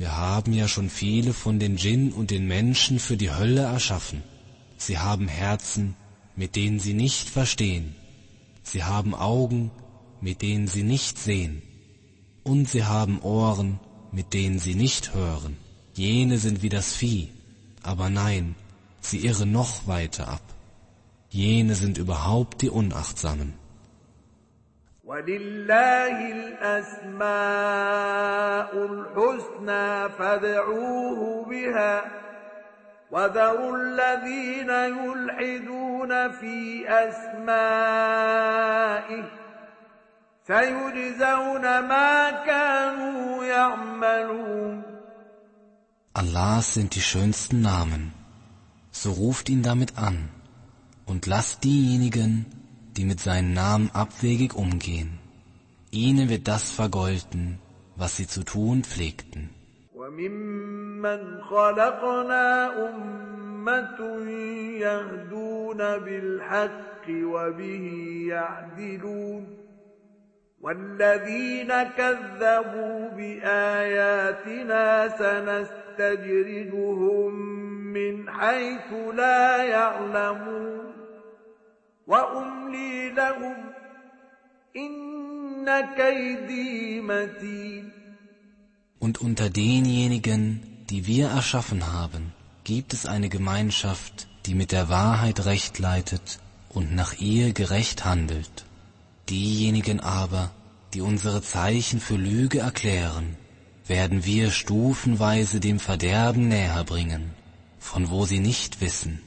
Wir haben ja schon viele von den Djinn und den Menschen für die Hölle erschaffen. Sie haben Herzen, mit denen sie nicht verstehen. Sie haben Augen, mit denen sie nicht sehen. Und sie haben Ohren, mit denen sie nicht hören. Jene sind wie das Vieh, aber nein, sie irren noch weiter ab. Jene sind überhaupt die Unachtsamen. ولله الأسماء الحسنى فادعوه بها وذروا الذين يلحدون في أسمائه سيجزون ما كانوا يعملون Allahs sind die schönsten Namen. So ruft ihn damit an und lasst diejenigen, die mit seinen Namen abwegig umgehen. Ihnen wird das vergolten, was sie zu tun pflegten. وممن خلقنا أمة يهدون بالحق وبه يعدلون والذين كذبوا بآياتنا سنستجرجهم من حيث لا يعلمون وأملي لهم إن كيدي متين Und unter denjenigen, die wir erschaffen haben, gibt es eine Gemeinschaft, die mit der Wahrheit recht leitet und nach ihr gerecht handelt. Diejenigen aber, die unsere Zeichen für Lüge erklären, werden wir stufenweise dem Verderben näher bringen, von wo sie nicht wissen,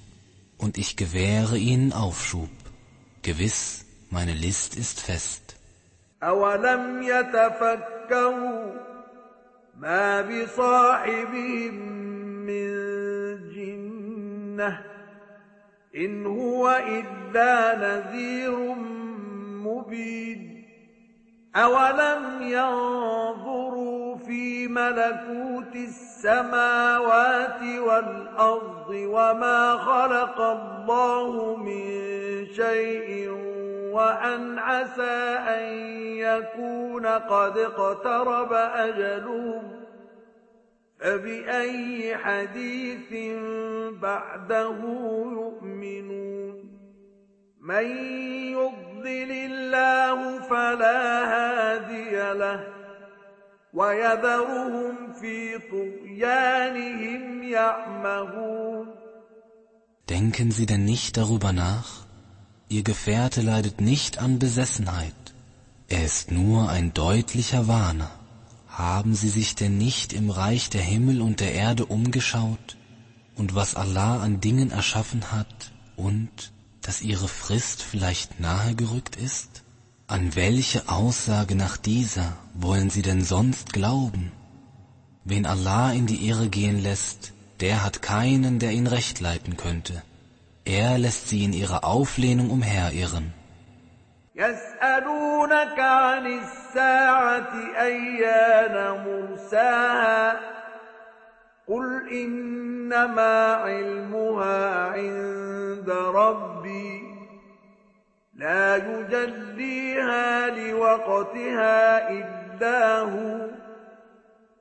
und ich gewähre ihnen Aufschub. Gewiss, meine List ist fest. أولم يتفكروا ما بصاحبهم من جنة إن هو إلا نذير مبين أولم ينظروا في ملكوت السماوات والأرض وما خلق الله من شيء وأن عسى أن يكون قد اقترب أجلهم فبأي حديث بعده يؤمنون من يضلل الله فلا هادي له Denken Sie denn nicht darüber nach? Ihr Gefährte leidet nicht an Besessenheit. Er ist nur ein deutlicher Warner. Haben Sie sich denn nicht im Reich der Himmel und der Erde umgeschaut und was Allah an Dingen erschaffen hat und dass Ihre Frist vielleicht nahe gerückt ist? An welche Aussage nach dieser wollen Sie denn sonst glauben? Wen Allah in die Irre gehen lässt, der hat keinen, der ihn recht leiten könnte. Er lässt sie in ihrer Auflehnung umherirren. يسألونك عن الساعة أيان مرساها قل إنما علمها عند ربي لا يجليها لوقتها إلا هو.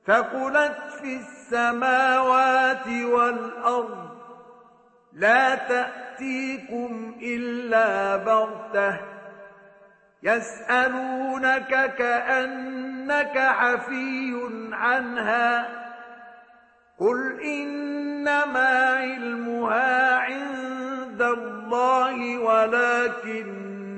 ثقلت في السماوات والأرض لا تأتيكم إلا بغتة. يسألونك كأنك حفي عنها. قل إنما علمها عند الله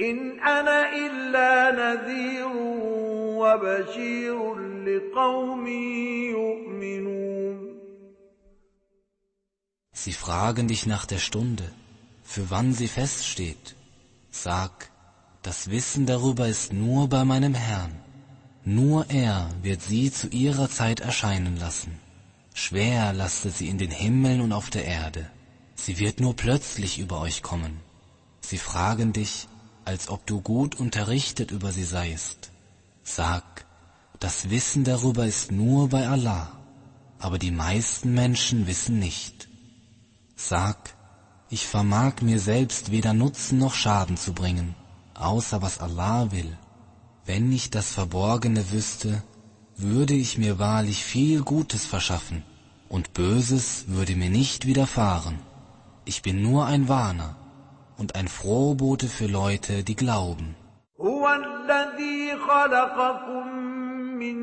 إن أنا إلا نذير وبشير لقوم يؤمنون Sie fragen dich nach der Stunde, für wann sie feststeht. Sag, das Wissen darüber ist nur bei meinem Herrn. Nur er wird sie zu ihrer Zeit erscheinen lassen. Schwer lastet sie in den Himmeln und auf der Erde. Sie wird nur plötzlich über euch kommen. Sie fragen dich, als ob du gut unterrichtet über sie seist. Sag, das Wissen darüber ist nur bei Allah, aber die meisten Menschen wissen nicht. Sag, ich vermag mir selbst weder Nutzen noch Schaden zu bringen, außer was Allah will. Wenn ich das Verborgene wüsste, würde ich mir wahrlich viel Gutes verschaffen, und Böses würde mir nicht widerfahren. Ich bin nur ein Warner und ein Frohbote für Leute, die glauben. هو الذي خلقكم من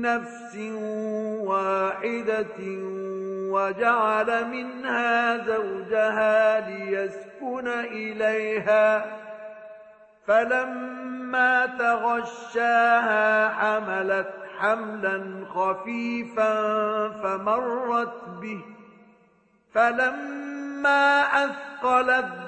نفس واحدة وجعل منها زوجها ليسكن إليها فلما تغشاها حملت حملا خفيفا فمرت به فلما أثقلت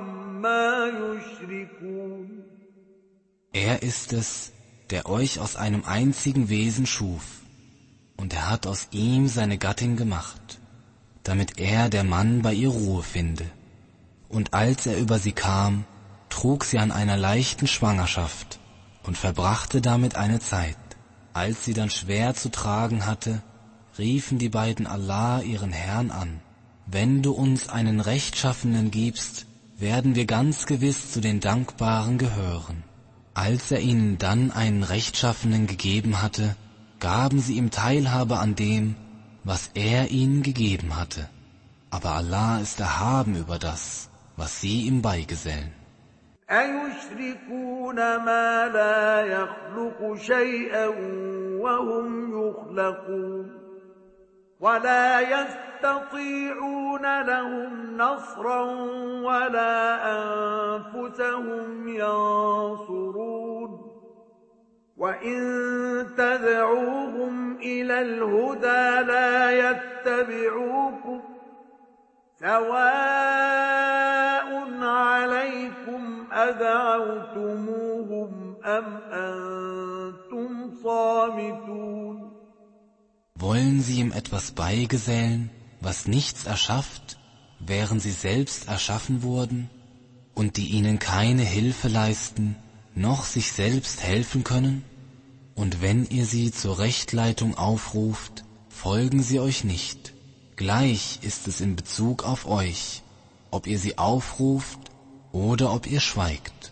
Er ist es, der euch aus einem einzigen Wesen schuf, und er hat aus ihm seine Gattin gemacht, damit er, der Mann, bei ihr Ruhe finde. Und als er über sie kam, trug sie an einer leichten Schwangerschaft und verbrachte damit eine Zeit. Als sie dann schwer zu tragen hatte, riefen die beiden Allah ihren Herrn an. Wenn du uns einen Rechtschaffenen gibst, werden wir ganz gewiss zu den Dankbaren gehören. Als er ihnen dann einen Rechtschaffenen gegeben hatte, gaben sie ihm Teilhabe an dem, was er ihnen gegeben hatte. Aber Allah ist erhaben über das, was sie ihm beigesellen. أيشركون ما لا يخلق شيئا وهم يخلقون ولا يستطيعون لهم نصرا ولا أنفسهم ينصرون وإن تدعوهم إلى الهدى لا يتبعوكم سواء عليكم أدعوتموهم أم أنتم صامتون Wollen sie ihm etwas beigesellen, was nichts erschafft, während sie selbst erschaffen wurden, und die ihnen keine Hilfe leisten, noch sich selbst helfen können? Und wenn ihr sie zur Rechtleitung aufruft, folgen sie euch nicht. Gleich ist es in Bezug auf euch, ob ihr sie aufruft oder ob ihr schweigt.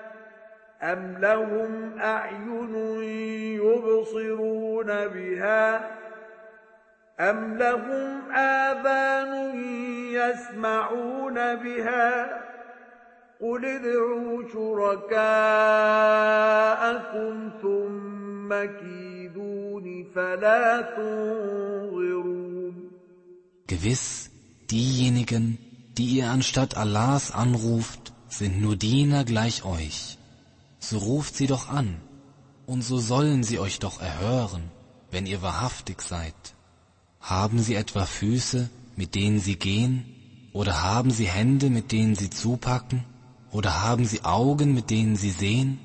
أم لهم أعين يبصرون بها أم لهم آذان يسمعون بها قل ادعوا شركاءكم ثم كيدون فلا تنظرون Gewiss, diejenigen, die ihr anstatt Allahs anruft, sind nur Diener gleich euch. So ruft sie doch an, und so sollen sie euch doch erhören, wenn ihr wahrhaftig seid. Haben sie etwa Füße, mit denen sie gehen, oder haben sie Hände, mit denen sie zupacken, oder haben sie Augen, mit denen sie sehen,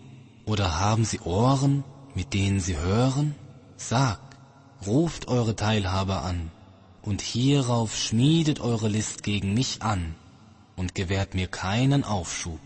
oder haben sie Ohren, mit denen sie hören? Sag, ruft eure Teilhaber an, und hierauf schmiedet eure List gegen mich an, und gewährt mir keinen Aufschub.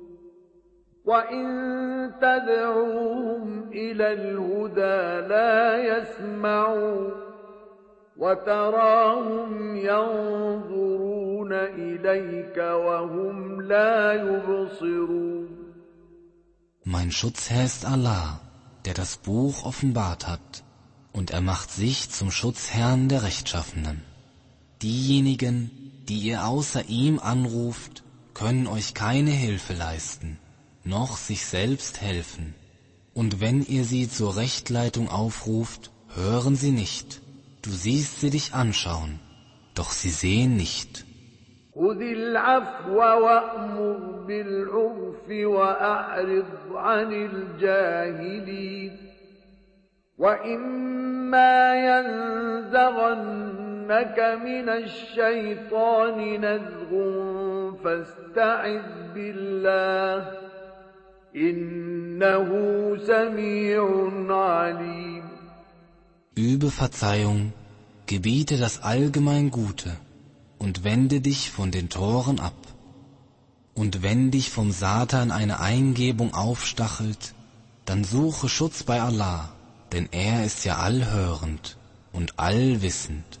وإن تدعوهم إلى الهدى لا يسمعوا وتراهم ينظرون إليك وهم لا يبصرون Mein Schutzherr ist Allah, der das Buch offenbart hat, und er macht sich zum Schutzherrn der Rechtschaffenen. Diejenigen, die ihr außer ihm anruft, können euch keine Hilfe leisten, noch sich selbst helfen. Und wenn ihr sie zur Rechtleitung aufruft, hören sie nicht. Du siehst sie dich anschauen, doch sie sehen nicht. خذ العفو وأمر بالعرف وأعرض عن الجاهلين وإما ينزغنك من الشيطان نزغ فاستعذ بالله إنه سميع عليم Übe Verzeihung, gebiete das allgemein Gute und wende dich von den Toren ab. Und wenn dich vom Satan eine Eingebung aufstachelt, dann suche Schutz bei Allah, denn er ist ja allhörend und allwissend.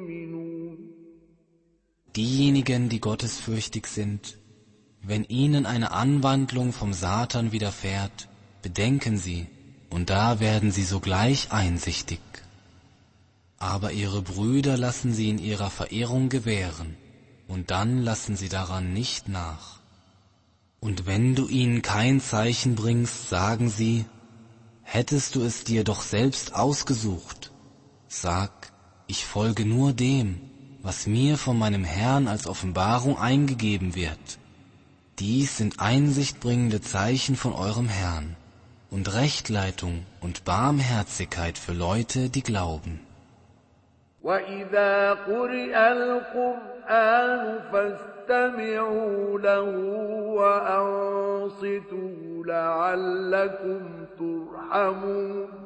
Diejenigen, die gottesfürchtig sind, wenn ihnen eine Anwandlung vom Satan widerfährt, bedenken sie, und da werden sie sogleich einsichtig. Aber ihre Brüder lassen sie in ihrer Verehrung gewähren, und dann lassen sie daran nicht nach. Und wenn du ihnen kein Zeichen bringst, sagen sie, hättest du es dir doch selbst ausgesucht. Sag, ich folge nur dem, was mir von meinem Herrn als Offenbarung eingegeben wird. Dies sind einsichtbringende Zeichen von eurem Herrn und Rechtleitung und Barmherzigkeit für Leute, die glauben. وإذا قرئ القرآن فاستمعوا له وأنصتوا لعلكم ترحمون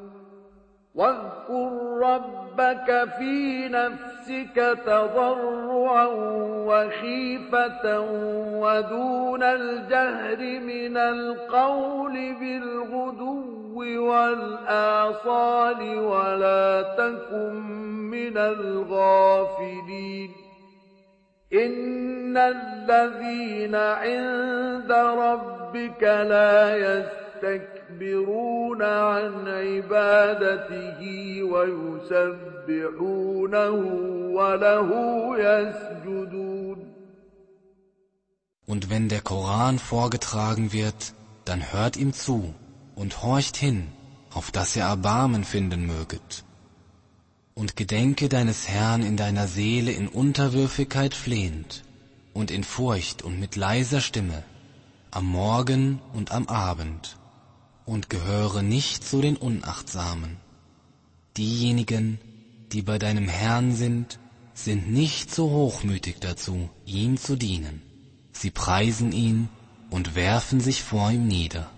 واذكر ربك في نفسك تضرعا وخيفة ودون الجهر من القول بالغدو والآصال ولا تكن من الغافلين. إن الذين عند ربك لا يستكبرون. عن عبادته ويسبحونه وله يسجدون Und wenn der Koran vorgetragen wird, dann hört ihm zu und horcht hin, auf dass ihr Erbarmen finden möget. Und gedenke deines Herrn in deiner Seele in Unterwürfigkeit flehend und in Furcht und mit leiser Stimme, am Morgen und am Abend, und gehöre nicht zu den Unachtsamen. Diejenigen, die bei deinem Herrn sind, sind nicht so hochmütig dazu, ihm zu dienen. Sie preisen ihn und werfen sich vor ihm nieder.